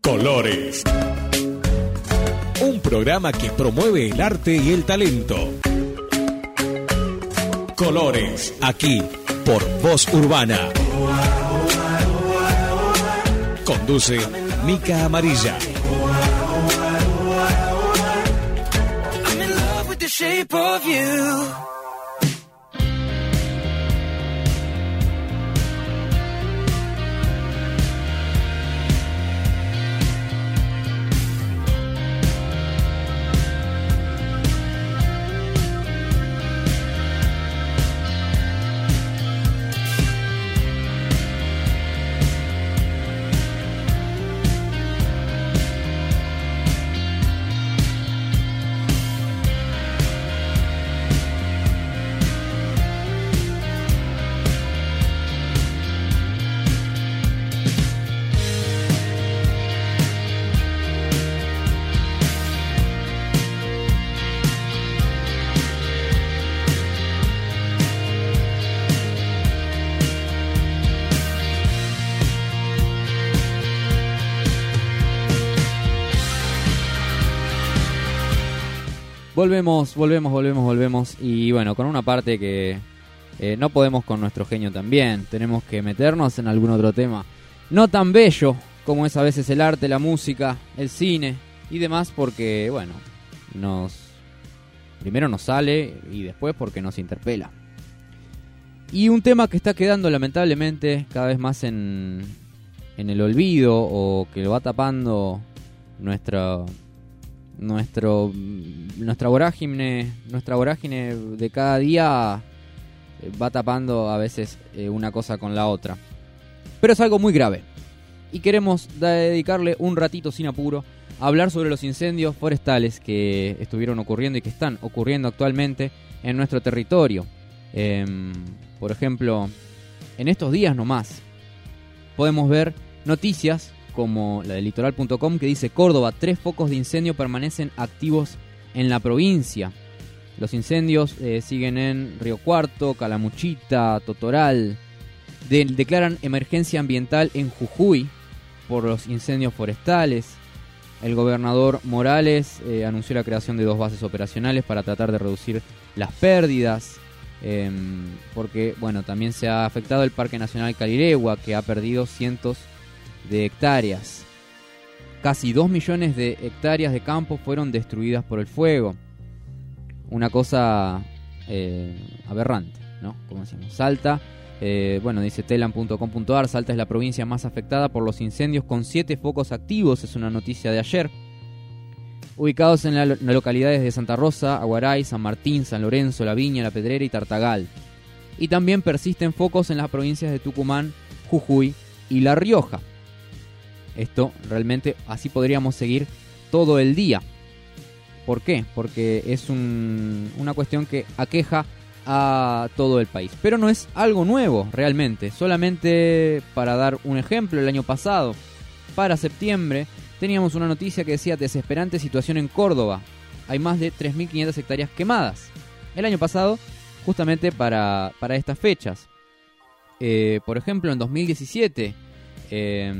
Colores. Un programa que promueve el arte y el talento. Colores, aquí por Voz Urbana. Conduce Mica Amarilla. I'm in love with the shape of you. Volvemos, volvemos, volvemos, volvemos. Y bueno, con una parte que eh, no podemos con nuestro genio también. Tenemos que meternos en algún otro tema. No tan bello como es a veces el arte, la música, el cine y demás, porque, bueno, nos. Primero nos sale y después porque nos interpela. Y un tema que está quedando lamentablemente cada vez más en, en el olvido o que lo va tapando nuestra nuestro nuestra vorágine nuestra vorágine de cada día eh, va tapando a veces eh, una cosa con la otra. Pero es algo muy grave. Y queremos dedicarle un ratito sin apuro a hablar sobre los incendios forestales que estuvieron ocurriendo y que están ocurriendo actualmente en nuestro territorio. Em, por ejemplo en estos días nomás podemos ver noticias como la de litoral.com que dice Córdoba, tres focos de incendio permanecen activos en la provincia. Los incendios eh, siguen en Río Cuarto, Calamuchita, Totoral. De- declaran emergencia ambiental en Jujuy por los incendios forestales. El gobernador Morales eh, anunció la creación de dos bases operacionales para tratar de reducir las pérdidas. em, porque, bueno, también se ha afectado el Parque Nacional Caliregua, que ha perdido cientos de hectáreas. Casi 2 millones de hectáreas de campo fueron destruidas por el fuego. Una cosa eh, aberrante, ¿no? Como decimos. Salta, eh, bueno, dice telan.com.ar, Salta es la provincia más afectada por los incendios con 7 focos activos, es una noticia de ayer. Ubicados en la- las localidades de Santa Rosa, Aguaray, San Martín, San Lorenzo, La Viña, La Pedrera y Tartagal. Y también persisten focos en las provincias de Tucumán, Jujuy y La Rioja. Esto realmente así podríamos seguir todo el día. ¿Por qué? Porque es un- una cuestión que aqueja a todo el país. Pero no es algo nuevo realmente. Solamente para dar un ejemplo, el año pasado, para septiembre, teníamos una noticia que decía desesperante situación en Córdoba. Hay más de 3.500 hectáreas quemadas. El año pasado, justamente para, para estas fechas. Eh, por ejemplo, en 2017, eh,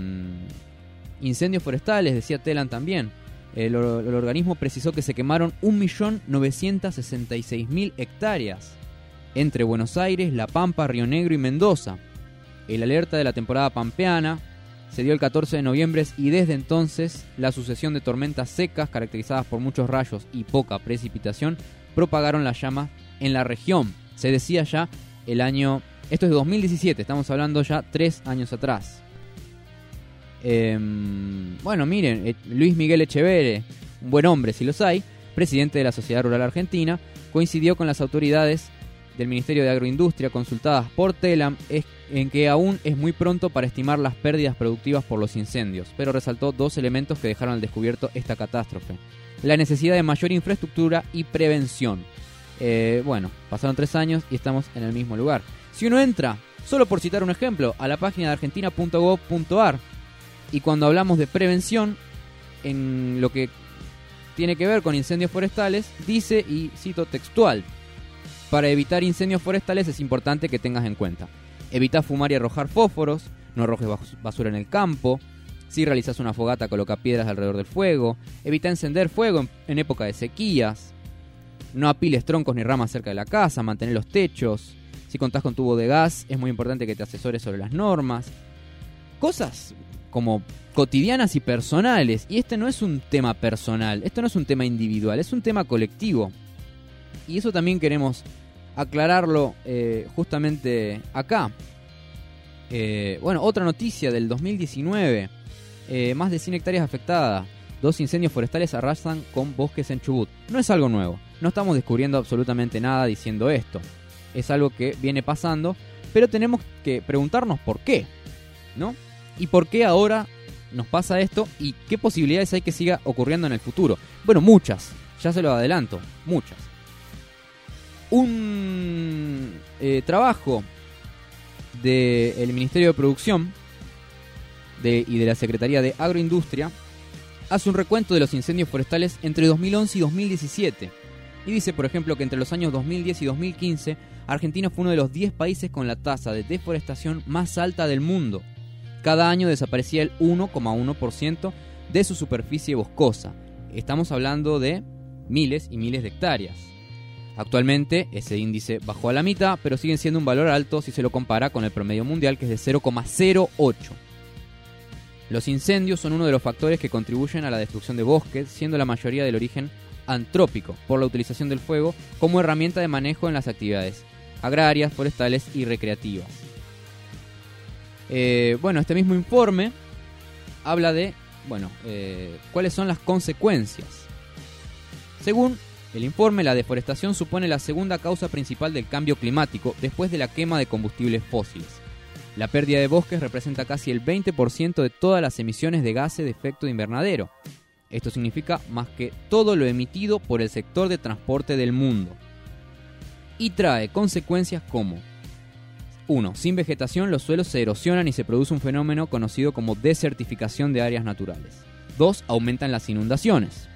incendios forestales, decía Telan también. El, or- el organismo precisó que se quemaron 1.966.000 hectáreas entre Buenos Aires, La Pampa, Río Negro y Mendoza. El alerta de la temporada pampeana se dio el 14 de noviembre y desde entonces la sucesión de tormentas secas caracterizadas por muchos rayos y poca precipitación propagaron las llamas en la región. Se decía ya el año... Esto es de 2017, estamos hablando ya tres años atrás. Em, bueno, miren, eh, Luis Miguel Echeverre, un buen hombre si los hay, presidente de la Sociedad Rural Argentina, coincidió con las autoridades del Ministerio de Agroindustria consultadas por Telam en que aún es muy pronto para estimar las pérdidas productivas por los incendios, pero resaltó dos elementos que dejaron al descubierto esta catástrofe. La necesidad de mayor infraestructura y prevención. Eh, bueno, pasaron tres años y estamos en el mismo lugar. Si uno entra, solo por citar un ejemplo, a la página de argentina.gov.ar y cuando hablamos de prevención, en lo que tiene que ver con incendios forestales, dice, y cito textual, para evitar incendios forestales es importante que tengas en cuenta. Evita fumar y arrojar fósforos, no arrojes bas- basura en el campo, si realizas una fogata coloca piedras alrededor del fuego, evita encender fuego en, en época de sequías, no apiles troncos ni ramas cerca de la casa, mantener los techos, si contás con tubo de gas es muy importante que te asesores sobre las normas, cosas como cotidianas y personales, y este no es un tema personal, esto no es un tema individual, es un tema colectivo. Y eso también queremos aclararlo eh, justamente acá. Eh, bueno, otra noticia del 2019. Eh, más de 100 hectáreas afectadas. Dos incendios forestales arrasan con bosques en Chubut. No es algo nuevo. No estamos descubriendo absolutamente nada diciendo esto. Es algo que viene pasando. Pero tenemos que preguntarnos por qué. ¿No? ¿Y por qué ahora nos pasa esto? ¿Y qué posibilidades hay que siga ocurriendo en el futuro? Bueno, muchas. Ya se lo adelanto. Muchas un eh, trabajo del Ministerio de Producción y de la Secretaría de Agroindustria hace un recuento de los incendios forestales entre 2011 y 2017. Y dice, por ejemplo, que entre los años 2010 y 2015, Argentina fue uno de los 10 países con la tasa de deforestación más alta del mundo. Cada año desaparecía el 1,1% de su superficie boscosa. Estamos hablando de miles y miles de hectáreas. Actualmente ese índice bajó a la mitad, pero sigue siendo un valor alto si se lo compara con el promedio mundial que es de 0,08. Los incendios son uno de los factores que contribuyen a la destrucción de bosques, siendo la mayoría del origen antrópico, por la utilización del fuego como herramienta de manejo en las actividades agrarias, forestales y recreativas. Eh, bueno, este mismo informe habla de, bueno, eh, cuáles son las consecuencias. Según el informe, la deforestación supone la segunda causa principal del cambio climático después de la quema de combustibles fósiles. La pérdida de bosques representa casi el 20% de todas las emisiones de gases de efecto invernadero. Esto significa más que todo lo emitido por el sector de transporte del mundo. Y trae consecuencias como 1. Sin vegetación los suelos se erosionan y se produce un fenómeno conocido como desertificación de áreas naturales. 2. Aumentan las inundaciones.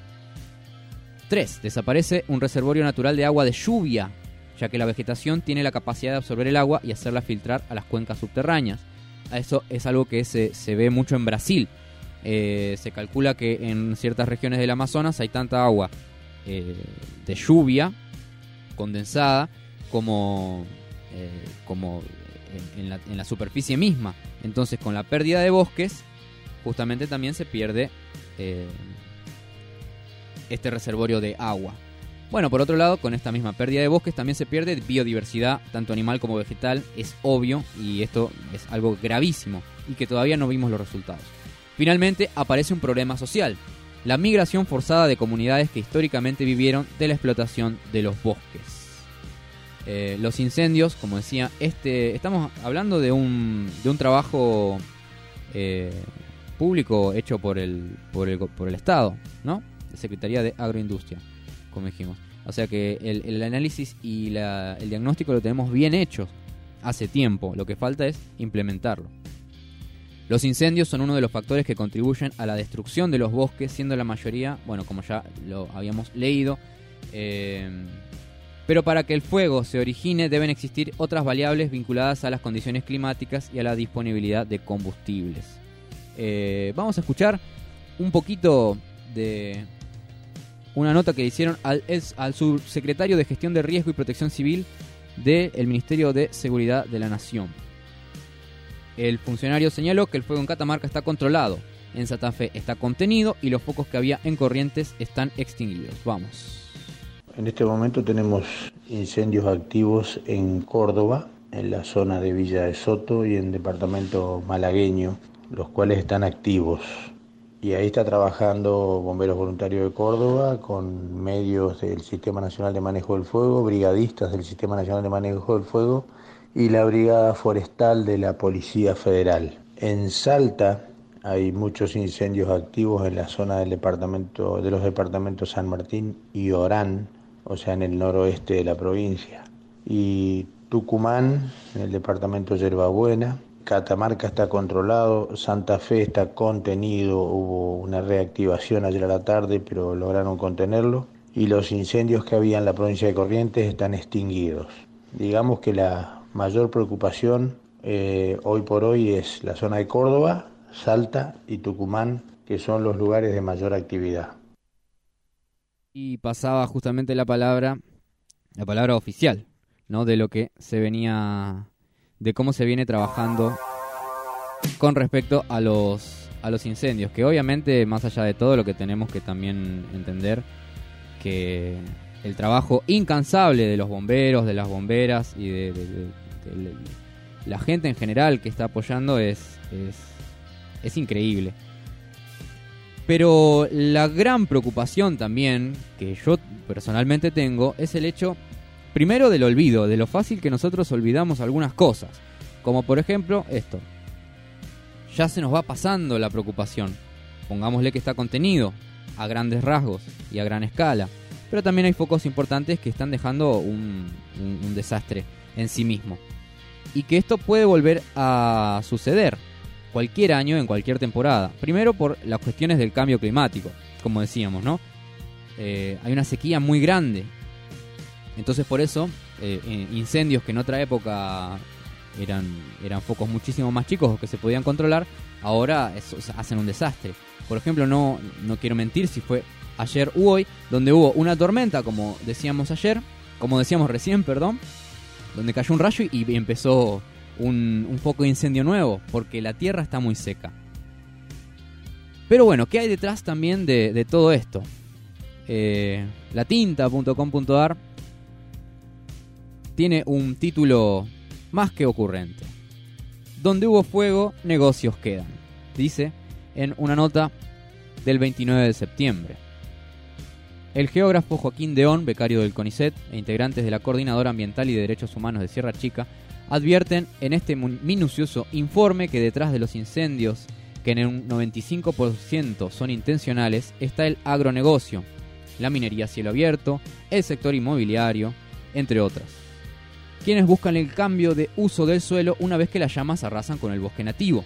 3. Desaparece un reservorio natural de agua de lluvia, ya que la vegetación tiene la capacidad de absorber el agua y hacerla filtrar a las cuencas subterráneas. Eso es algo que se, se ve mucho en Brasil. Eh, se calcula que en ciertas regiones del Amazonas hay tanta agua eh, de lluvia condensada como, eh, como en, la superficie misma. Entonces con la pérdida de bosques, justamente también se pierde eh, este reservorio de agua. Bueno, por otro lado, con esta misma pérdida de bosques también se pierde biodiversidad, tanto animal como vegetal, es obvio, y esto es algo gravísimo, y que todavía no vimos los resultados. Finalmente, aparece un problema social, la migración forzada de comunidades que históricamente vivieron de la explotación de los bosques. Eh, los incendios, como decía, este, estamos hablando de un, de un trabajo eh, público hecho por el, por el, por el Estado, ¿no? Secretaría de Agroindustria, como dijimos. O sea que el, análisis y el diagnóstico lo tenemos bien hecho hace tiempo. Lo que falta es implementarlo. Los incendios son uno de los factores que contribuyen a la destrucción de los bosques, siendo la mayoría, bueno, como ya lo habíamos leído, eh, pero para que el fuego se origine deben existir otras variables vinculadas a las condiciones climáticas y a la disponibilidad de combustibles. Eh, vamos a escuchar un poquito de una nota que hicieron al, subsecretario de Gestión de Riesgo y Protección Civil del Ministerio de Seguridad de la Nación. El funcionario señaló que el fuego en Catamarca está controlado, en Santa Fe está contenido y los focos que había en Corrientes están extinguidos. Vamos. En este momento tenemos incendios activos en Córdoba, en la zona de Villa de Soto y en departamento malagueño, los cuales están activos. Y ahí está trabajando Bomberos Voluntarios de Córdoba con medios del Sistema Nacional de Manejo del Fuego, brigadistas del Sistema Nacional de Manejo del Fuego y la Brigada Forestal de la Policía Federal. En Salta hay muchos incendios activos en la zona del departamento, de los departamentos San Martín y Orán, o sea, en el noroeste de la provincia. Y Tucumán, en el departamento Yerbabuena. Catamarca está controlado, Santa Fe está contenido, hubo una reactivación ayer a la tarde, pero lograron contenerlo. Y los incendios que había en la provincia de Corrientes están extinguidos. Digamos que la mayor preocupación eh, hoy por hoy es la zona de Córdoba, Salta y Tucumán, que son los lugares de mayor actividad. Y pasaba justamente la palabra, la palabra oficial, ¿no? De lo que se venía, de cómo se viene trabajando con respecto a los, a los incendios. Que obviamente, más allá de todo, lo que tenemos que también entender, que el trabajo incansable de los bomberos, de las bomberas y de, la gente en general que está apoyando es, es, es increíble. Pero la gran preocupación también, que yo personalmente tengo, es el hecho, primero del olvido, de lo fácil que nosotros olvidamos algunas cosas. Como por ejemplo esto. Ya se nos va pasando la preocupación. Pongámosle que está contenido, a grandes rasgos y a gran escala. Pero también hay focos importantes que están dejando un, desastre en sí mismo. Y que esto puede volver a suceder cualquier año, en cualquier temporada. Primero por las cuestiones del cambio climático, como decíamos, ¿no? Eh, hay una sequía muy grande. Entonces por eso, eh, eh, incendios que en otra época eran, eran focos muchísimo más chicos que se podían controlar, ahora eso- hacen un desastre. Por ejemplo, no, no quiero mentir si fue ayer u hoy, donde hubo una tormenta, como decíamos ayer, como decíamos recién, perdón, donde cayó un rayo y empezó un, un foco de incendio nuevo, porque la tierra está muy seca. Pero bueno, ¿qué hay detrás también de, todo esto? Eh, latinta.com.ar tiene un título más que ocurrente. Donde hubo fuego, negocios quedan. Dice en una nota del 29 de septiembre. El geógrafo Joaquín Deón, becario del CONICET e integrantes de la Coordinadora Ambiental y de Derechos Humanos de Sierra Chica, advierten en este minucioso informe que detrás de los incendios, que en un 95% son intencionales, está el agronegocio, la minería a cielo abierto, el sector inmobiliario, entre otras. Quienes buscan el cambio de uso del suelo una vez que las llamas arrasan con el bosque nativo.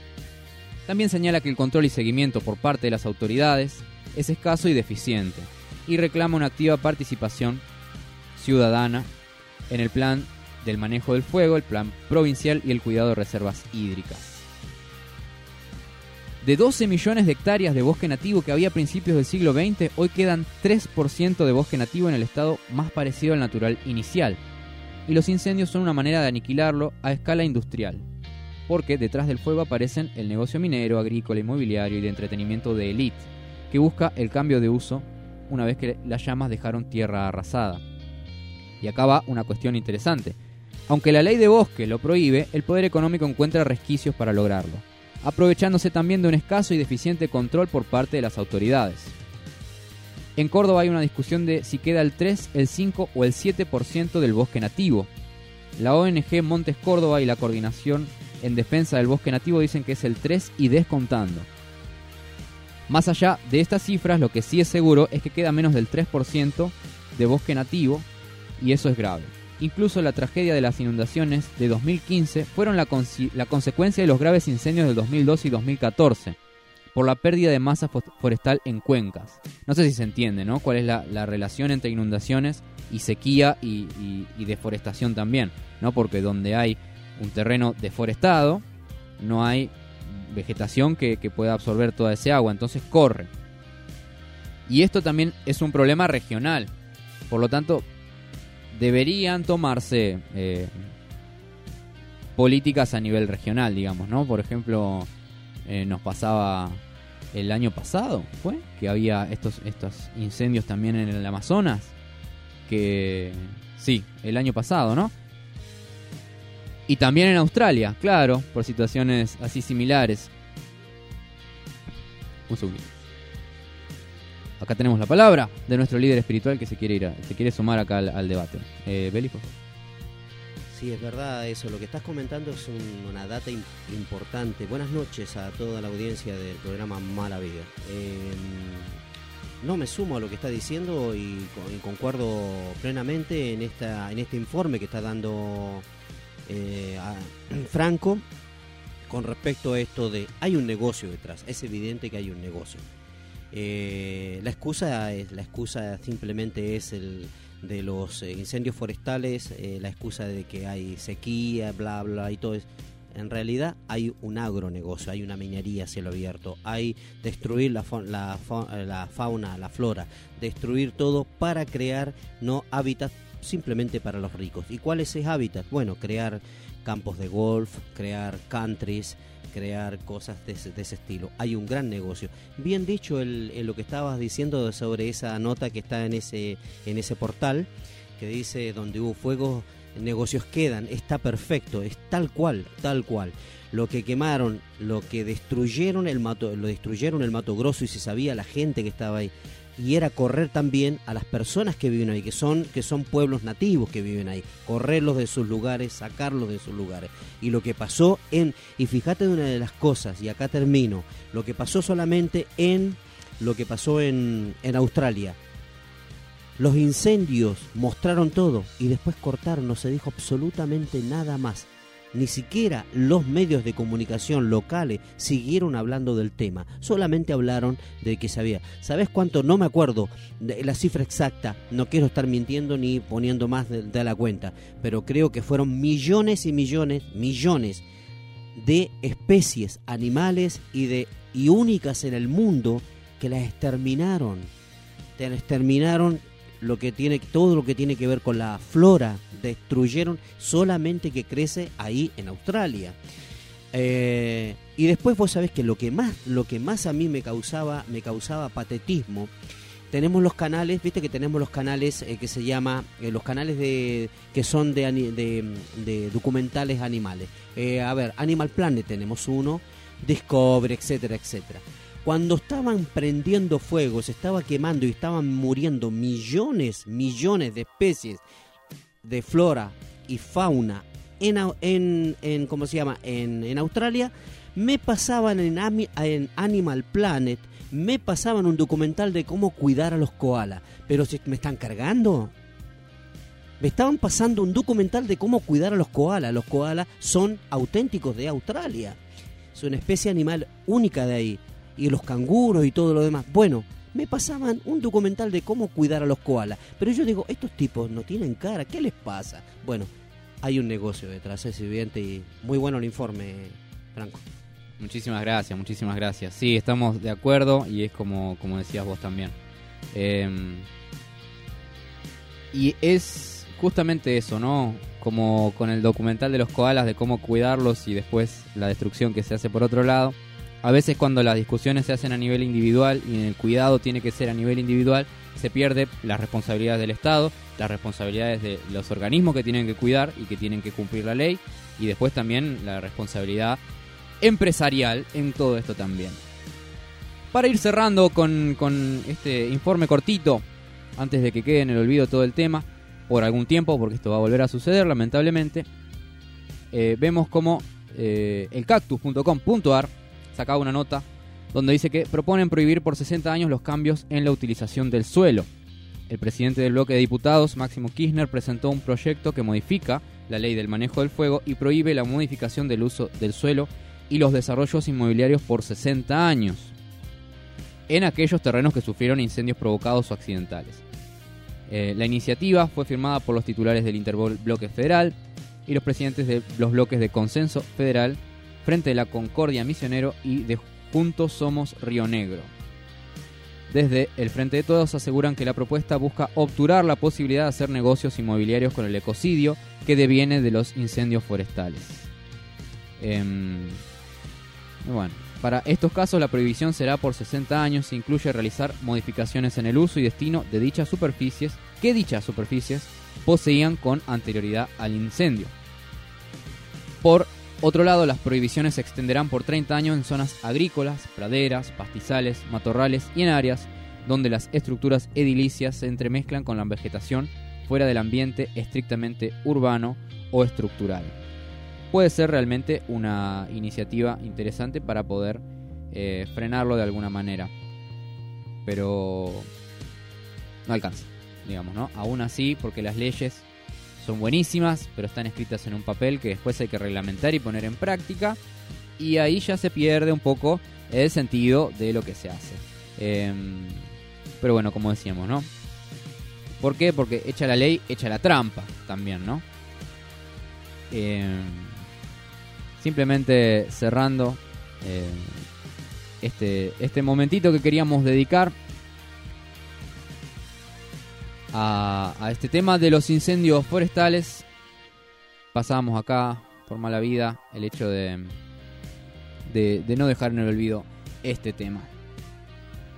También señala que el control y seguimiento por parte de las autoridades es escaso y deficiente, y reclama una activa participación ciudadana en el plan del manejo del fuego, el plan provincial y el cuidado de reservas hídricas. De 12 millones de hectáreas de bosque nativo que había a principios del siglo XX, hoy quedan 3% de bosque nativo en el estado más parecido al natural inicial. Y los incendios son una manera de aniquilarlo a escala industrial, porque detrás del fuego aparecen el negocio minero, agrícola, inmobiliario y de entretenimiento de élite, que busca el cambio de uso una vez que las llamas dejaron tierra arrasada. Y acá va una cuestión interesante. Aunque la ley de bosque lo prohíbe, el poder económico encuentra resquicios para lograrlo, aprovechándose también de un escaso y deficiente control por parte de las autoridades. En Córdoba hay una discusión de si queda el 3, el 5 o el 7% del bosque nativo. La ONG Montes Córdoba y la Coordinación en Defensa del Bosque Nativo dicen que es el 3 y descontando. Más allá de estas cifras, lo que sí es seguro es que queda menos del 3% de bosque nativo y eso es grave. Incluso la tragedia de las inundaciones de 2015 fueron la, la consecuencia de los graves incendios del 2012 y 2014 por la pérdida de masa fo- forestal en cuencas. No sé si se entiende, ¿no? ¿Cuál es la, la relación entre inundaciones y sequía y, deforestación también? ¿No? Porque donde hay un terreno deforestado, no hay vegetación que, que pueda absorber toda ese agua, entonces corre. Y esto también es un problema regional. Por lo tanto, deberían tomarse eh, políticas a nivel regional, digamos, ¿no? Por ejemplo, eh, nos pasaba el año pasado, ¿fue? Que había estos, estos incendios también en el Amazonas. Que sí, el año pasado, ¿no? Y también en Australia, claro, por situaciones así similares. Un segundo. Acá tenemos la palabra de nuestro líder espiritual que se quiere ir, a- se quiere sumar acá al, debate. Eh, Beli, por favor. Sí, es verdad eso. Lo que estás comentando es un- una data im- importante. Buenas noches a toda la audiencia del programa Mala Vida. Eh, no me sumo a lo que está diciendo y, co- y concuerdo plenamente en esta en este informe que está dando eh, Franco con respecto a esto de hay un negocio detrás. Es evidente que hay un negocio. Eh, la excusa es la excusa simplemente es el de los eh, incendios forestales, eh, la excusa de que hay sequía, bla bla y todo eso. En realidad hay un agronegocio, hay una minería a cielo abierto, hay destruir la, la, eh, la fauna, la flora, destruir todo para crear no hábitat simplemente para los ricos. ¿Y cuál es ese hábitat? Bueno, crear campos de golf, crear countries, crear cosas de ese, de ese estilo. Hay un gran negocio. Bien dicho el, lo que estabas diciendo sobre esa nota que está en ese, en ese portal, que dice donde hubo fuego, negocios quedan. Está perfecto, es tal cual, tal cual. Lo que quemaron, lo que destruyeron el mato, lo destruyeron el Mato Grosso y se sabía la gente que estaba ahí. Y era correr también a las personas que viven ahí, que son, que son pueblos nativos que viven ahí, correrlos de sus lugares, sacarlos de sus lugares. Y lo que pasó en, y fíjate una de las cosas, y acá termino, lo que pasó solamente en, lo que pasó en, en Australia. Los incendios mostraron todo y después cortaron, no se dijo absolutamente nada más. Ni siquiera los medios de comunicación locales siguieron hablando del tema, solamente hablaron de que sabía. ¿Sabes cuánto? No me acuerdo de la cifra exacta, no quiero estar mintiendo ni poniendo más de, la cuenta, pero creo que fueron millones y millones, millones de especies animales y de y únicas en el mundo que las exterminaron. Te exterminaron lo que tiene todo lo que tiene que ver con la flora, destruyeron solamente que crece ahí en Australia. Eh, y después vos sabés que lo que más lo que más a mí me causaba me causaba patetismo tenemos los canales, viste que tenemos los canales eh, que se llama, eh, los canales de que son de, de, de documentales animales. A ver, Animal Planet tenemos uno, Discovery, etcétera, etcétera. Cuando estaban prendiendo fuego, se estaba quemando y estaban muriendo millones, millones de especies de flora y fauna en, en, en ¿cómo se llama? En, en Australia, me pasaban en, en Animal Planet, me pasaban un documental de cómo cuidar a los koalas. Pero si me están cargando. Me estaban pasando un documental de cómo cuidar a los koalas. Los koalas son auténticos de Australia. Es una especie animal única de ahí. Y los canguros y todo lo demás. Bueno, me pasaban un documental de cómo cuidar a los koalas. Pero yo digo, estos tipos no tienen cara, ¿qué les pasa? Bueno, hay un negocio detrás, es evidente y muy bueno el informe, Franco. Muchísimas gracias, muchísimas gracias. Sí, estamos de acuerdo y es como, como decías vos también. Eh, y es justamente eso, ¿no? Como con el documental de los koalas, de cómo cuidarlos y después la destrucción que se hace por otro lado. A veces cuando las discusiones se hacen a nivel individual y el cuidado tiene que ser a nivel individual, se pierde las responsabilidades del Estado, las responsabilidades de los organismos que tienen que cuidar y que tienen que cumplir la ley, y después también la responsabilidad empresarial en todo esto también. Para ir cerrando con, este informe cortito, antes de que quede en el olvido todo el tema, por algún tiempo, porque esto va a volver a suceder lamentablemente, eh, vemos como eh, elcactus.com.ar sacaba una nota donde dice que proponen prohibir por 60 años los cambios en la utilización del suelo. El presidente del bloque de diputados, Máximo Kirchner, presentó un proyecto que modifica la ley del manejo del fuego y prohíbe la modificación del uso del suelo y los desarrollos inmobiliarios por 60 años en aquellos terrenos que sufrieron incendios provocados o accidentales. Eh, la iniciativa fue firmada por los titulares del Interbloque Federal y los presidentes de los bloques de Consenso Federal, Frente de la Concordia Misionero y de Juntos Somos Río Negro. Desde el Frente de Todos aseguran que la propuesta busca obturar la posibilidad de hacer negocios inmobiliarios con el ecocidio que deviene de los incendios forestales. Em, bueno, para estos casos la prohibición será por 60 años e incluye realizar modificaciones en el uso y destino de dichas superficies que dichas superficies poseían con anterioridad al incendio. Por otro lado, las prohibiciones se extenderán por 30 años en zonas agrícolas, praderas, pastizales, matorrales y en áreas donde las estructuras edilicias se entremezclan con la vegetación fuera del ambiente estrictamente urbano o estructural. Puede ser realmente una iniciativa interesante para poder eh, frenarlo de alguna manera. Pero no alcanza, digamos, ¿no? Aún así, porque las leyes son buenísimas, pero están escritas en un papel que después hay que reglamentar y poner en práctica. Y ahí ya se pierde un poco el sentido de lo que se hace. Em, pero bueno, como decíamos, ¿no? ¿Por qué? Porque echa la ley, echa la trampa también, ¿no? Em, simplemente cerrando eh, este, este momentito que queríamos dedicar a, este tema de los incendios forestales. Pasábamos acá por mala vida el hecho de, de, de no dejar en el olvido este tema.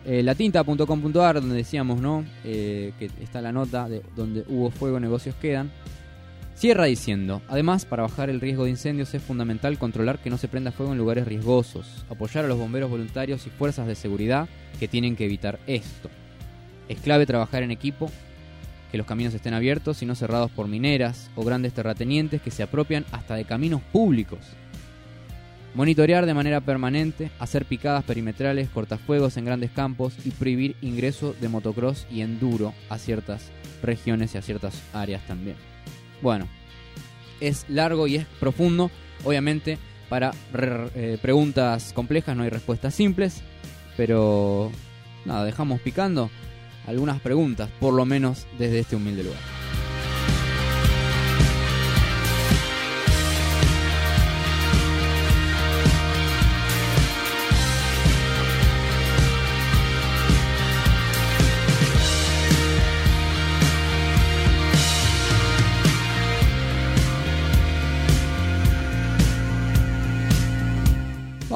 Eh, latinta.com.ar, donde decíamos, ¿no? Eh, que está la nota de donde hubo fuego, negocios quedan. Cierra diciendo, además, para bajar el riesgo de incendios es fundamental controlar que no se prenda fuego en lugares riesgosos, apoyar a los bomberos voluntarios y fuerzas de seguridad que tienen que evitar esto. Es clave trabajar en equipo, que los caminos estén abiertos y no cerrados por mineras o grandes terratenientes que se apropian hasta de caminos públicos. Monitorear de manera permanente, hacer picadas perimetrales, cortafuegos en grandes campos y prohibir ingreso de motocross y enduro a ciertas regiones y a ciertas áreas también. Bueno, es largo y es profundo. Obviamente, para eh, preguntas complejas no hay respuestas simples. Pero nada, dejamos picando algunas preguntas, por lo menos desde este humilde lugar.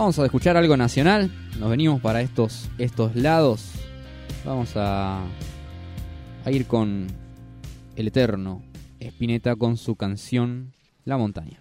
Vamos a escuchar algo nacional. Nos venimos para estos, estos lados. Vamos a, ir con el eterno Spinetta con su canción La montaña.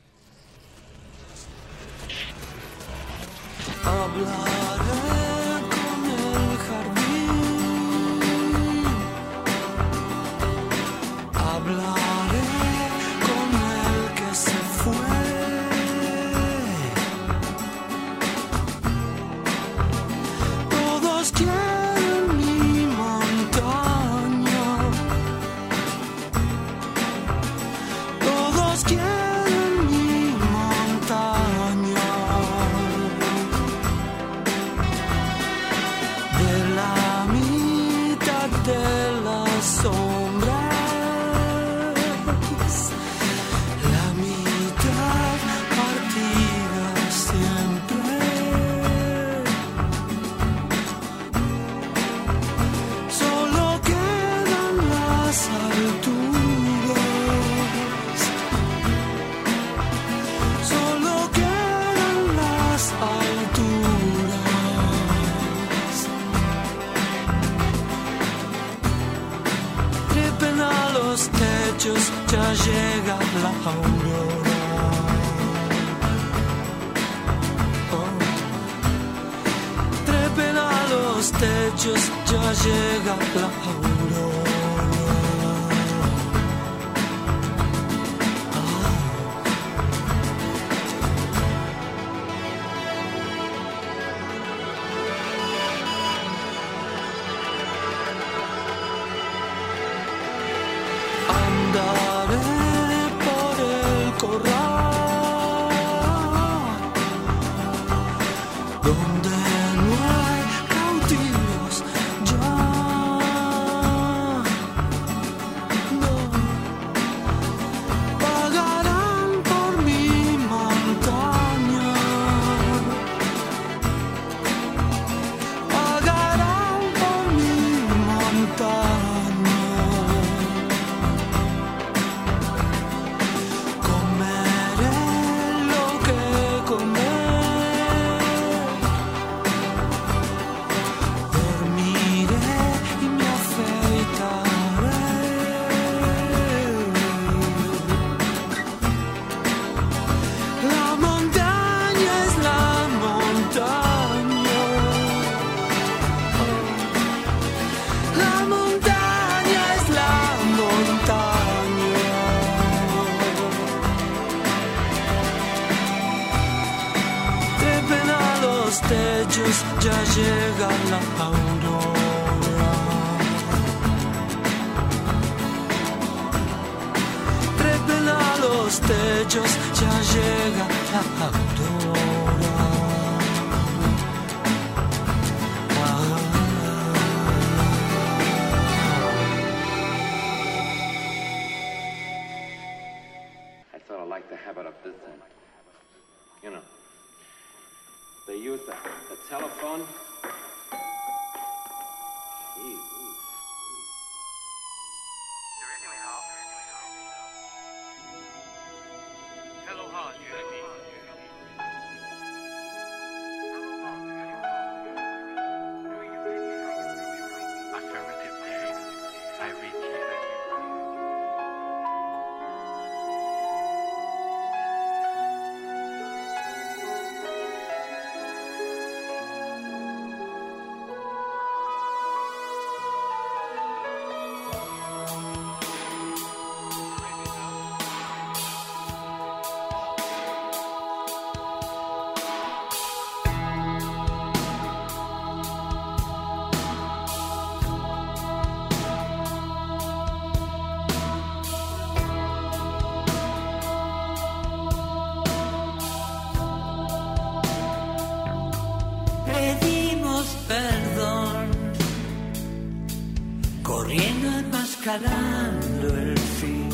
Enmascarando el fin.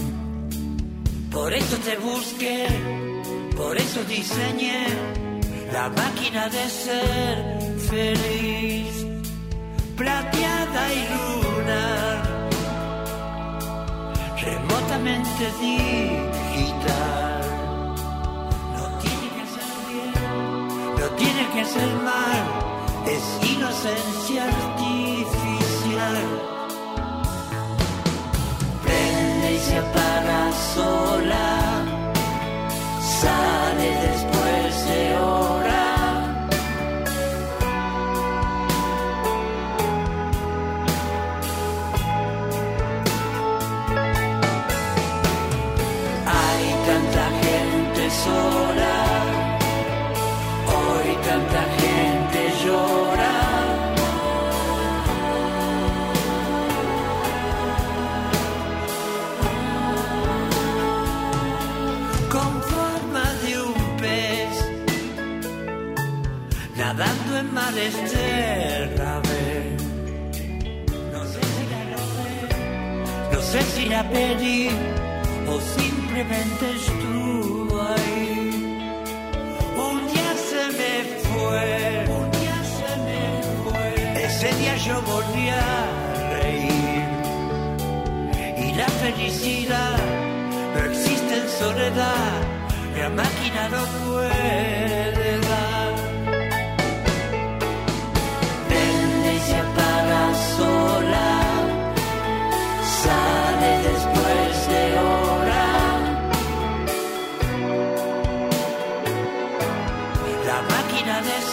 Por eso te busqué, por eso diseñé la máquina de ser feliz, plateada y lunar, remotamente digital. No tiene que ser bien, no tiene que ser mal, es inocencia artificial. No sé si la logré, no sé si la pedí o simplemente estuvo ahí. Un día se me fue, un día se me fue. Ese día yo volví a reír. Y la felicidad no existe en soledad, la máquina no puede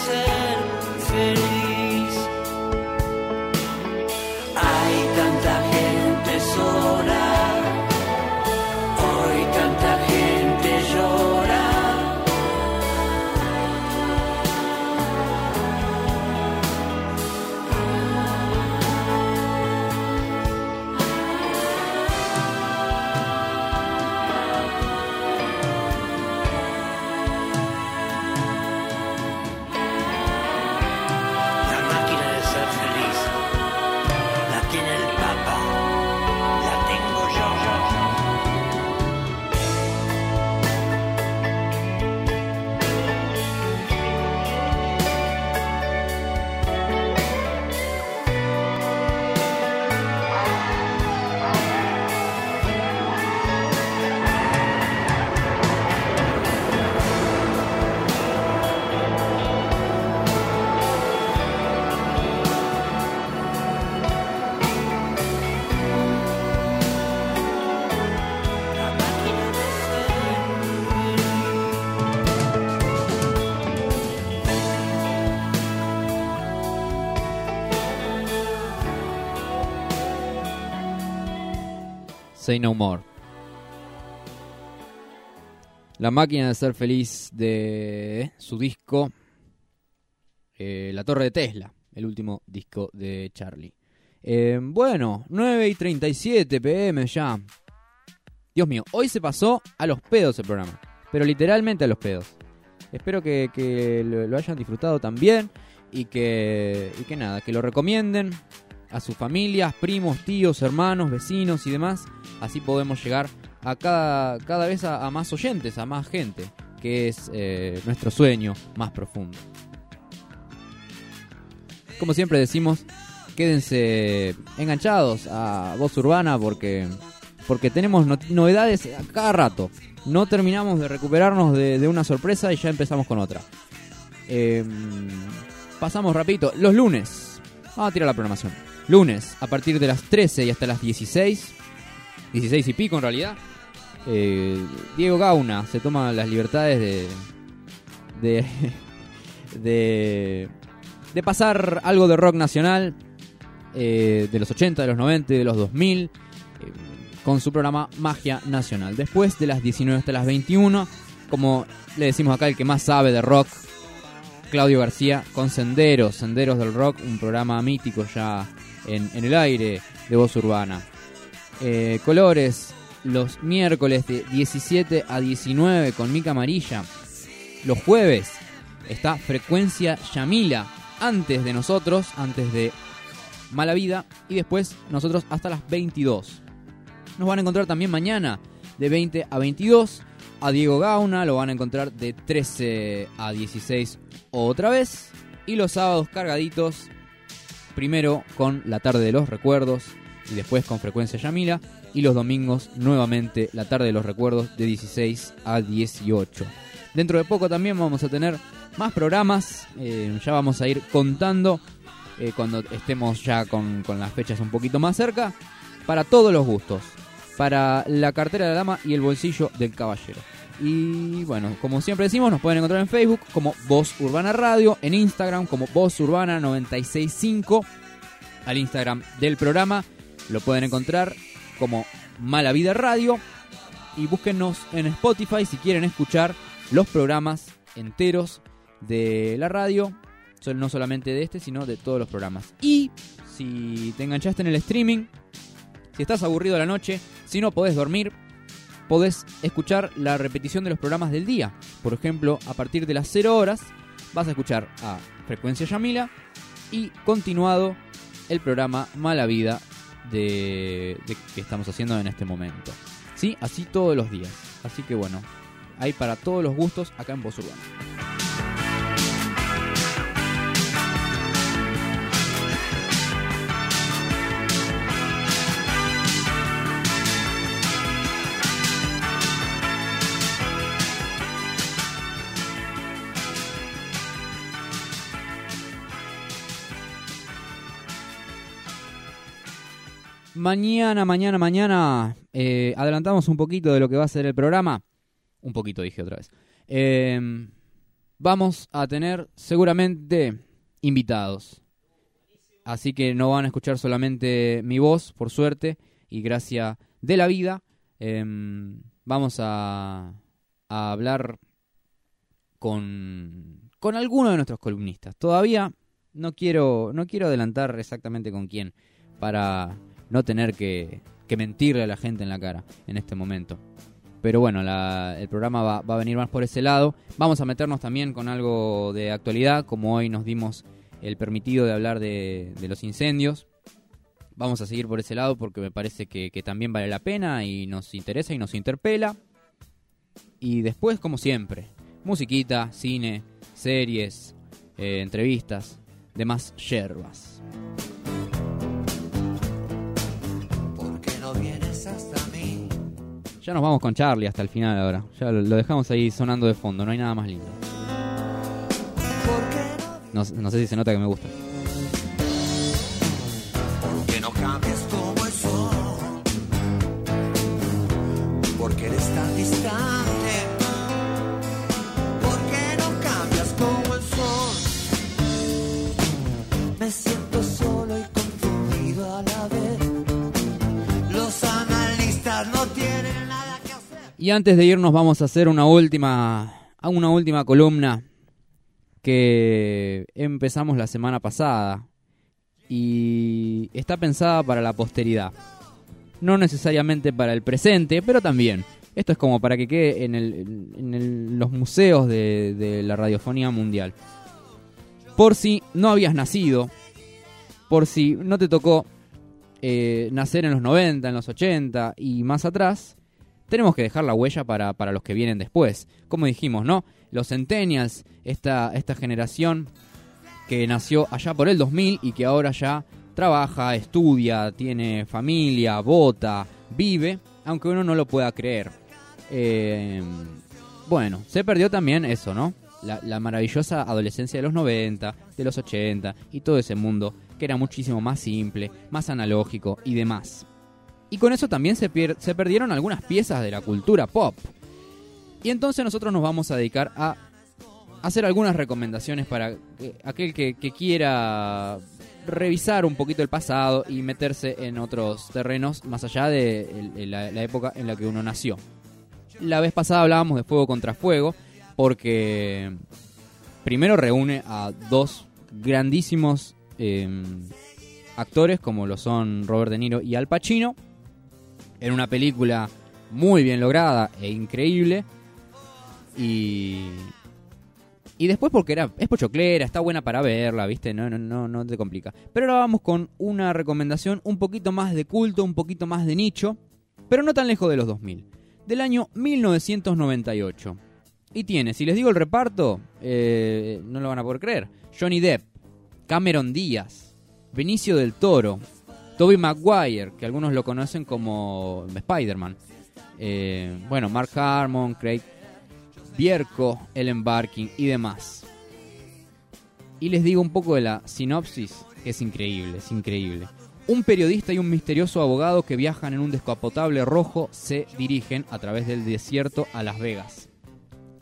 máquina Say No More. La máquina de ser feliz de su disco eh, La Torre de Tesla, el último disco de Charlie. Eh, bueno, 9 y 37 pm ya. Dios mío, hoy se pasó a los pedos el programa, pero literalmente a los pedos. Espero que, lo, hayan disfrutado también y que nada, que lo recomienden a sus familias, primos, tíos, hermanos, vecinos y demás. Así podemos llegar a cada, cada vez a, más oyentes, a más gente, que es eh, nuestro sueño más profundo. Como siempre decimos, quédense enganchados a Voz Urbana porque, porque tenemos no- novedades a cada rato. No terminamos de recuperarnos de, una sorpresa y ya empezamos con otra. Eh, pasamos rapidito. Los lunes. Vamos a tirar la programación. Lunes, a partir de las 13 y hasta las 16. 16 y pico en realidad. eh, Diego Gauna se toma las libertades de. de. de. de pasar algo de rock nacional. eh, de los 80, de los 90, de los 2000. eh, con su programa Magia Nacional. Después de las 19 hasta las 21. Como le decimos acá, el que más sabe de rock, Claudio García con Senderos, Senderos del Rock, un programa mítico ya en, el aire de voz urbana. Eh, colores, los miércoles de 17 a 19 con Mica Amarilla. Los jueves está Frecuencia Yamila, antes de nosotros, antes de Mala Vida, y después nosotros hasta las 22. Nos van a encontrar también mañana de 20 a 22. A Diego Gauna lo van a encontrar de 13 a 16 otra vez. Y los sábados cargaditos, primero con la tarde de los recuerdos y después con frecuencia Yamila. Y los domingos nuevamente la tarde de los recuerdos de 16 a 18. Dentro de poco también vamos a tener más programas. eh, ya vamos a ir contando eh, cuando estemos ya con, con las fechas un poquito más cerca. Para todos los gustos. Para la cartera de la dama y el bolsillo del caballero. Y bueno, como siempre decimos, nos pueden encontrar en Facebook como Voz Urbana Radio, en Instagram como Voz Urbana 965, al Instagram del programa lo pueden encontrar como Mala Vida Radio. Y búsquenos en Spotify si quieren escuchar los programas enteros de la radio, no solamente de este, sino de todos los programas. Y si te enganchaste en el streaming, si estás aburrido la noche, si no podés dormir, podés escuchar la repetición de los programas del día. Por ejemplo, a partir de las 0 horas vas a escuchar a Frecuencia Yamila y continuado el programa Mala Vida de, que estamos haciendo en este momento. ¿Sí? Así todos los días. Así que bueno, hay para todos los gustos acá en Voz Urbana. Mañana, mañana, mañana eh, adelantamos un poquito de lo que va a ser el programa. Un poquito dije otra vez. Eh, vamos a tener seguramente invitados. Así que no van a escuchar solamente mi voz, por suerte, y gracia de la vida. Eh, vamos a, a hablar con, con alguno de nuestros columnistas. Todavía no quiero, no quiero adelantar exactamente con quién para no tener que, mentirle a la gente en la cara en este momento. Pero bueno, el programa va, a venir más por ese lado. Vamos a meternos también con algo de actualidad, como hoy nos dimos el permitido de hablar de, los incendios. Vamos a seguir por ese lado porque me parece que, que también vale la pena y nos interesa y nos interpela. Y después, como siempre, musiquita, cine, series, eh, entrevistas, demás yerbas. Ya nos vamos con Charlie hasta el final ahora. Ya lo, dejamos ahí sonando de fondo, no hay nada más lindo. No, no sé si se nota que me gusta. Y antes de irnos vamos a hacer una última, una última columna que empezamos la semana pasada y está pensada para la posteridad. No necesariamente para el presente, pero también. Esto es como para que quede en, el- en el- los museos de, de la radiofonía mundial. Por si no habías nacido, por si no te tocó eh, nacer en los 90, en los 80 y más atrás, tenemos que dejar la huella para, para los que vienen después. Como dijimos, ¿no? Los Centennials, esta, esta generación que nació allá por el 2000 y que ahora ya trabaja, estudia, tiene familia, vota, vive, aunque uno no lo pueda creer. Eh, bueno, se perdió también eso, ¿no? La, la maravillosa adolescencia de los 90, de los 80 y todo ese mundo que era muchísimo más simple, más analógico y demás. Y con eso también se, pier- se perdieron algunas piezas de la cultura pop. Y entonces nosotros nos vamos a dedicar a hacer algunas recomendaciones para aquel que, quiera revisar un poquito el pasado y meterse en otros terrenos más allá de la, época en la que uno nació. La vez pasada hablábamos de Fuego contra Fuego porque primero reúne a dos grandísimos eh, actores como lo son Robert De Niro y Al Pacino en una película muy bien lograda e increíble y y después porque era es pochoclera, está buena para verla, ¿viste? No no no no te complica. Pero ahora vamos con una recomendación un poquito más de culto, un poquito más de nicho, pero no tan lejos de los 2000, del año 1998. Y tiene, si les digo el reparto, eh, no lo van a poder creer. Johnny Depp, Cameron Díaz, Benicio del Toro, Toby Maguire, que algunos lo conocen como Spider-Man. Eh, bueno, Mark Harmon, Craig Bierko, Ellen Barkin y demás. Y les digo un poco de la sinopsis, que es increíble, es increíble. Un periodista y un misterioso abogado que viajan en un descapotable rojo se dirigen a través del desierto a Las Vegas.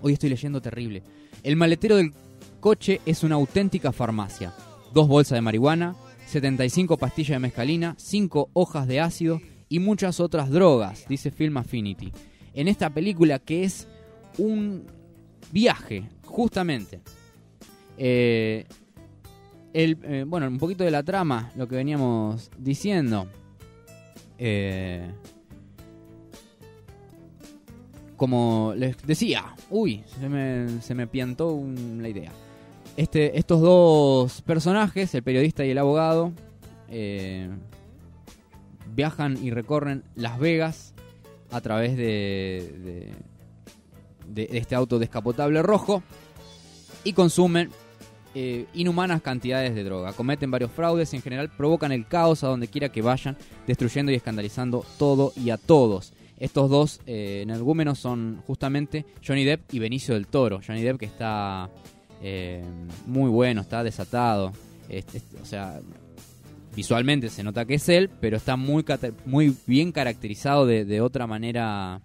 Hoy estoy leyendo terrible. El maletero del coche es una auténtica farmacia. Dos bolsas de marihuana, 75 pastillas de mescalina, 5 hojas de ácido y muchas otras drogas, dice Film Affinity. En esta película que es un viaje, justamente. Eh, el, eh, bueno, un poquito de la trama, lo que veníamos diciendo. Eh, como les decía, uy, se me, se me piantó un- la idea. Este, estos dos personajes, el periodista y el abogado, eh, viajan y recorren Las Vegas a través de, de, de este auto descapotable rojo y consumen eh, inhumanas cantidades de droga. Cometen varios fraudes y en general provocan el caos a donde quiera que vayan, destruyendo y escandalizando todo y a todos. Estos dos eh, energúmenos son justamente Johnny Depp y Benicio del Toro. Johnny Depp que está eh, muy bueno, está desatado. O sea, visualmente se nota que es él, pero está muy, muy bien caracterizado de, de otra manera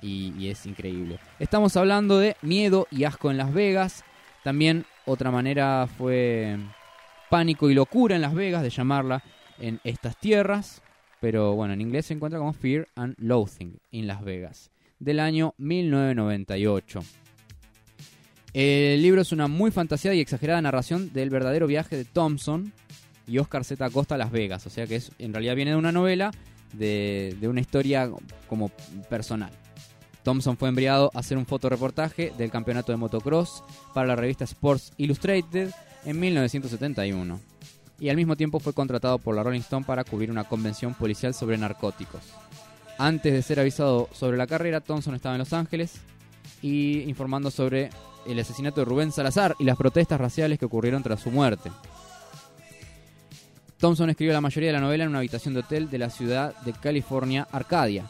y, y es increíble. Estamos hablando de Miedo y Asco en Las Vegas. También otra manera fue Pánico y Locura en Las Vegas, de llamarla en estas tierras. Pero bueno, en inglés se encuentra como Fear and Loathing in Las Vegas, del año 1998. El libro es una muy fantaseada y exagerada narración del verdadero viaje de Thompson y Oscar Z. Acosta a Las Vegas. O sea que es, en realidad viene de una novela, de, de una historia como personal. Thompson fue enviado a hacer un fotoreportaje del campeonato de motocross para la revista Sports Illustrated en 1971. Y al mismo tiempo fue contratado por la Rolling Stone para cubrir una convención policial sobre narcóticos. Antes de ser avisado sobre la carrera, Thompson estaba en Los Ángeles y informando sobre el asesinato de Rubén Salazar y las protestas raciales que ocurrieron tras su muerte. Thompson escribió la mayoría de la novela en una habitación de hotel de la ciudad de California, Arcadia,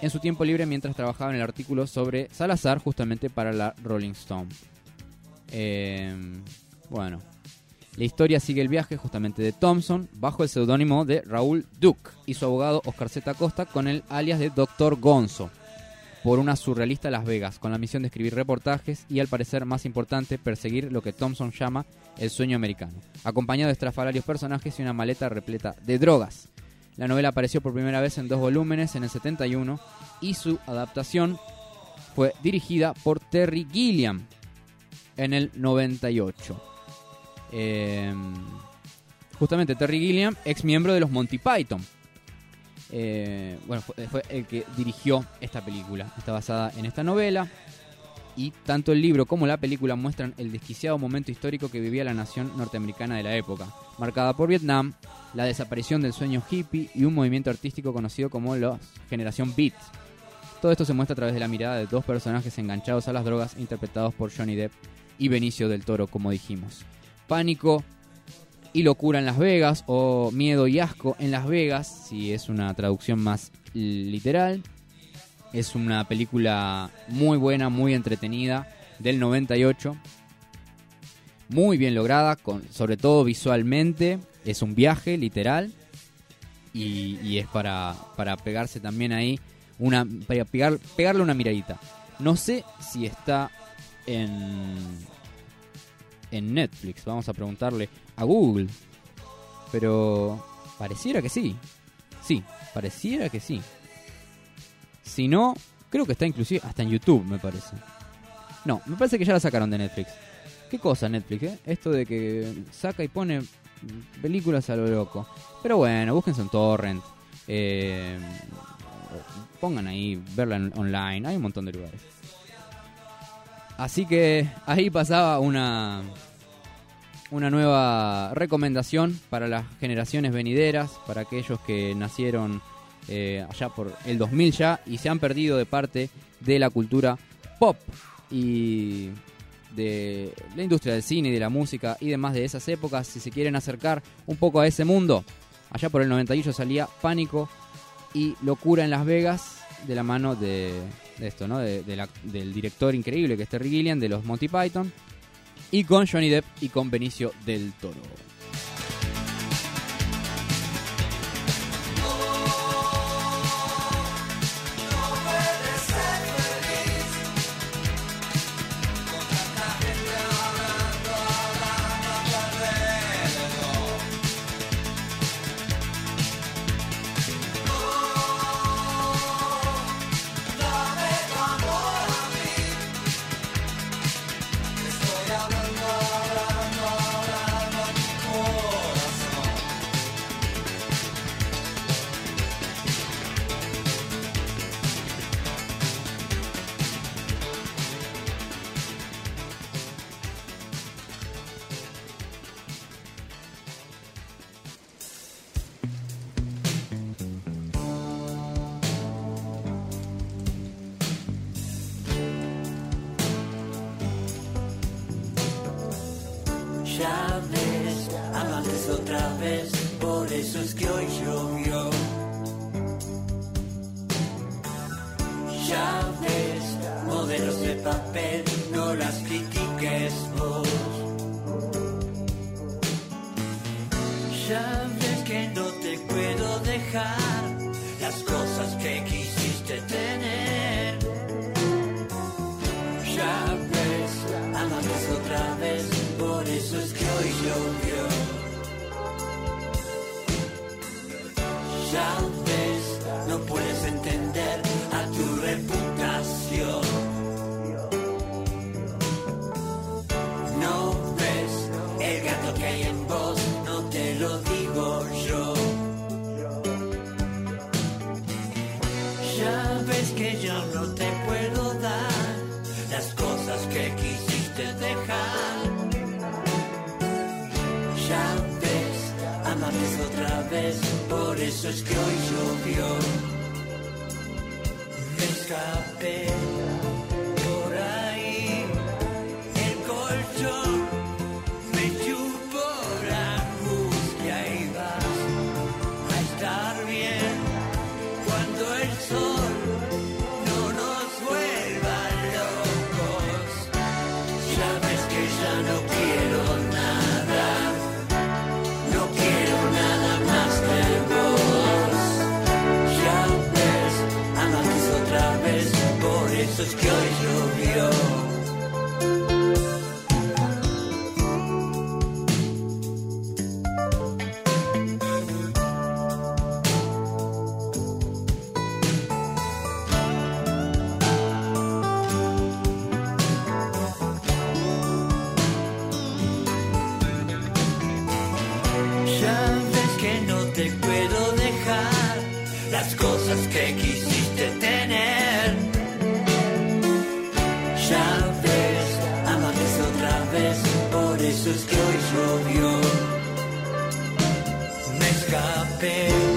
en su tiempo libre mientras trabajaba en el artículo sobre Salazar justamente para la Rolling Stone. Eh, bueno, la historia sigue el viaje justamente de Thompson bajo el seudónimo de Raúl Duke y su abogado Oscar Z. Costa con el alias de Dr. Gonzo por una surrealista Las Vegas con la misión de escribir reportajes y al parecer más importante perseguir lo que Thompson llama el sueño americano, acompañado de estrafalarios personajes y una maleta repleta de drogas. La novela apareció por primera vez en dos volúmenes en el 71 y su adaptación fue dirigida por Terry Gilliam. en el 98. Eh, justamente Terry Gilliam, ex miembro de los Monty Python. Eh, bueno, fue, fue el que dirigió esta película. Está basada en esta novela. Y tanto el libro como la película muestran el desquiciado momento histórico que vivía la nación norteamericana de la época, marcada por Vietnam, la desaparición del sueño hippie y un movimiento artístico conocido como la generación Beat. Todo esto se muestra a través de la mirada de dos personajes enganchados a las drogas interpretados por Johnny Depp y Benicio del Toro, como dijimos. Pánico y locura en Las Vegas o miedo y asco en Las Vegas, si es una traducción más literal. Es una película muy buena, muy entretenida, del 98. Muy bien lograda, sobre todo visualmente. Es un viaje, literal. Y, y es para, para pegarse también ahí, una, para pegar, pegarle una miradita. No sé si está en, en Netflix. Vamos a preguntarle a Google. Pero pareciera que sí. Sí, pareciera que sí. Si no, creo que está inclusive hasta en YouTube, me parece. No, me parece que ya la sacaron de Netflix. ¿Qué cosa Netflix, eh? Esto de que saca y pone películas a lo loco. Pero bueno, búsquense en torrent. Eh, pongan ahí, verla online. Hay un montón de lugares. Así que ahí pasaba una una nueva recomendación para las generaciones venideras, para aquellos que nacieron eh, allá por el 2000 ya y se han perdido de parte de la cultura pop y de la industria del cine y de la música y demás de esas épocas. Si se quieren acercar un poco a ese mundo, allá por el 98 salía Pánico y Locura en Las Vegas de la mano de, esto, ¿no? Del director increíble que es Terry Gilliam de los Monty Python y con Johnny Depp y con Benicio del Toro. Eso es que hoy llovió. Me escapé cosas que quisiste tener. Ya ves, amames otra vez, por eso es que hoy llovió. Me escapé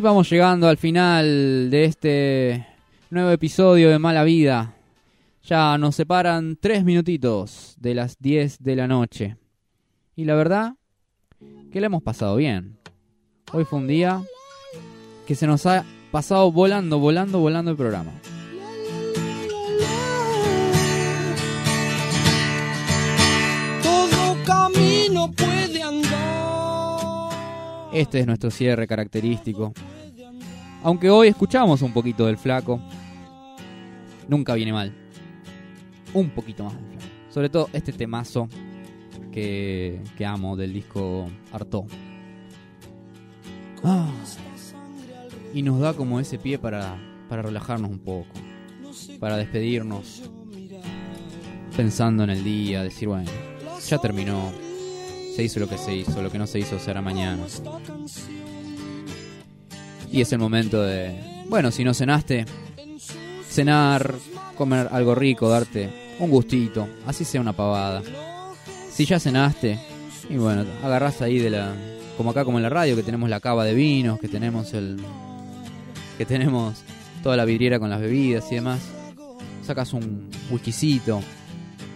Y vamos llegando al final de este nuevo episodio de Mala Vida. Ya nos separan tres minutitos de las 10 de la noche. Y la verdad que la hemos pasado bien. Hoy fue un día que se nos ha pasado volando, volando, volando el programa. Todo camino puede. Este es nuestro cierre característico. Aunque hoy escuchamos un poquito del flaco, nunca viene mal. Un poquito más del flaco. Sobre todo este temazo que, que amo del disco Arto. Ah, y nos da como ese pie para, para relajarnos un poco, para despedirnos pensando en el día, decir, bueno, ya terminó, se hizo lo que se hizo, lo que no se hizo será mañana. Y es el momento de, bueno, si no cenaste, cenar, comer algo rico, darte un gustito, así sea una pavada. Si ya cenaste, y bueno, agarrás ahí de la, como acá como en la radio, que tenemos la cava de vinos, que tenemos el, que tenemos toda la vidriera con las bebidas y demás. Sacas un whiskycito,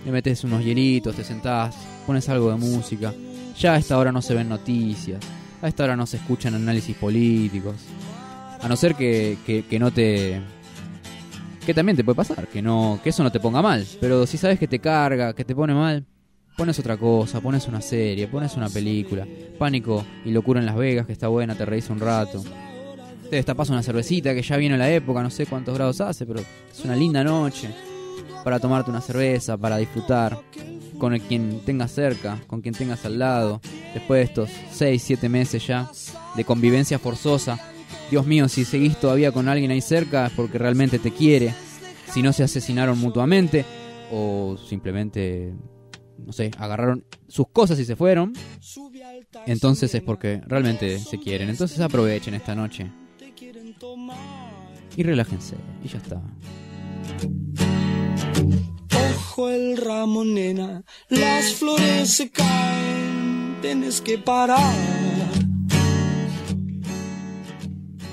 le metes unos hielitos, te sentás, pones algo de música. Ya a esta hora no se ven noticias, a esta hora no se escuchan análisis políticos. A no ser que, que, que no te... Que también te puede pasar, que, no, que eso no te ponga mal. Pero si sabes que te carga, que te pone mal, pones otra cosa, pones una serie, pones una película. Pánico y locura en Las Vegas, que está buena, te reís un rato. Te destapas una cervecita, que ya viene la época, no sé cuántos grados hace, pero es una linda noche para tomarte una cerveza, para disfrutar con quien tengas cerca, con quien tengas al lado, después de estos 6, 7 meses ya de convivencia forzosa. Dios mío, si seguís todavía con alguien ahí cerca es porque realmente te quiere. Si no se asesinaron mutuamente o simplemente, no sé, agarraron sus cosas y se fueron, entonces es porque realmente se quieren. Entonces aprovechen esta noche y relájense y ya está. Ojo el las flores se caen, tienes que parar.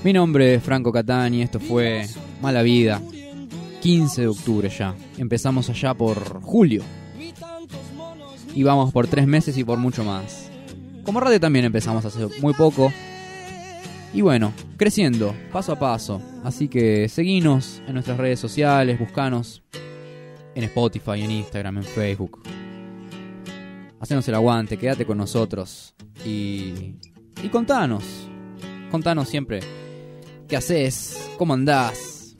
Mi nombre es Franco Catani, esto fue Mala Vida, 15 de octubre ya. Empezamos allá por julio. Y vamos por tres meses y por mucho más. Como radio también empezamos hace muy poco. Y bueno, creciendo, paso a paso. Así que seguinos en nuestras redes sociales, buscanos en Spotify, en Instagram, en Facebook. Hacenos el aguante, quédate con nosotros. Y, y contanos. Contanos siempre qué haces, cómo andás.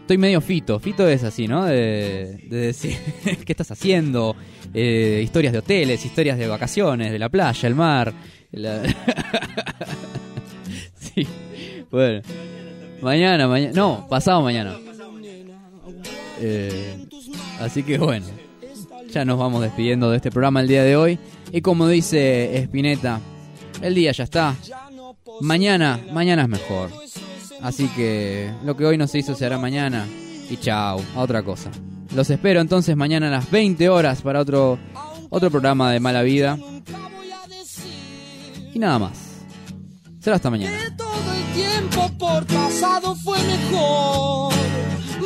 Estoy medio fito. Fito es así, ¿no? De, de decir qué estás haciendo. Eh, historias de hoteles, historias de vacaciones, de la playa, el mar. sí. Bueno. Mañana, mañana. No, pasado mañana. Eh, así que bueno. Ya nos vamos despidiendo de este programa el día de hoy. Y como dice Spinetta, el día ya está. Mañana, mañana es mejor. Así que lo que hoy no se hizo se hará mañana. Y chao, a otra cosa. Los espero entonces mañana a las 20 horas para otro, otro programa de mala vida. Y nada más. Será hasta mañana. Todo el tiempo por pasado fue mejor.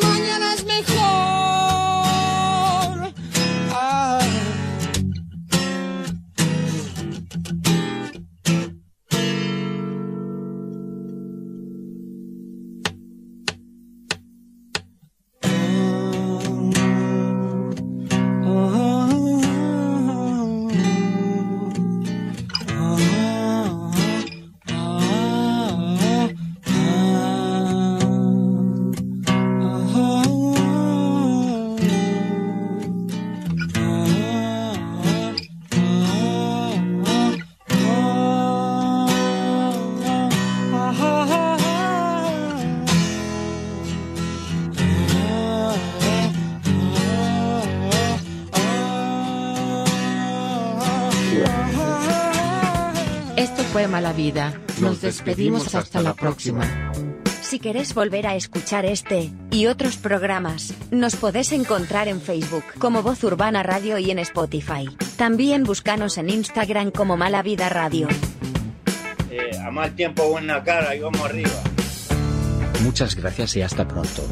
Mañana es mejor. Mala Vida. Nos despedimos hasta la próxima. Si querés volver a escuchar este y otros programas, nos podés encontrar en Facebook como Voz Urbana Radio y en Spotify. También búscanos en Instagram como Mala Vida Radio. Eh, a mal tiempo buena cara y vamos arriba. Muchas gracias y hasta pronto.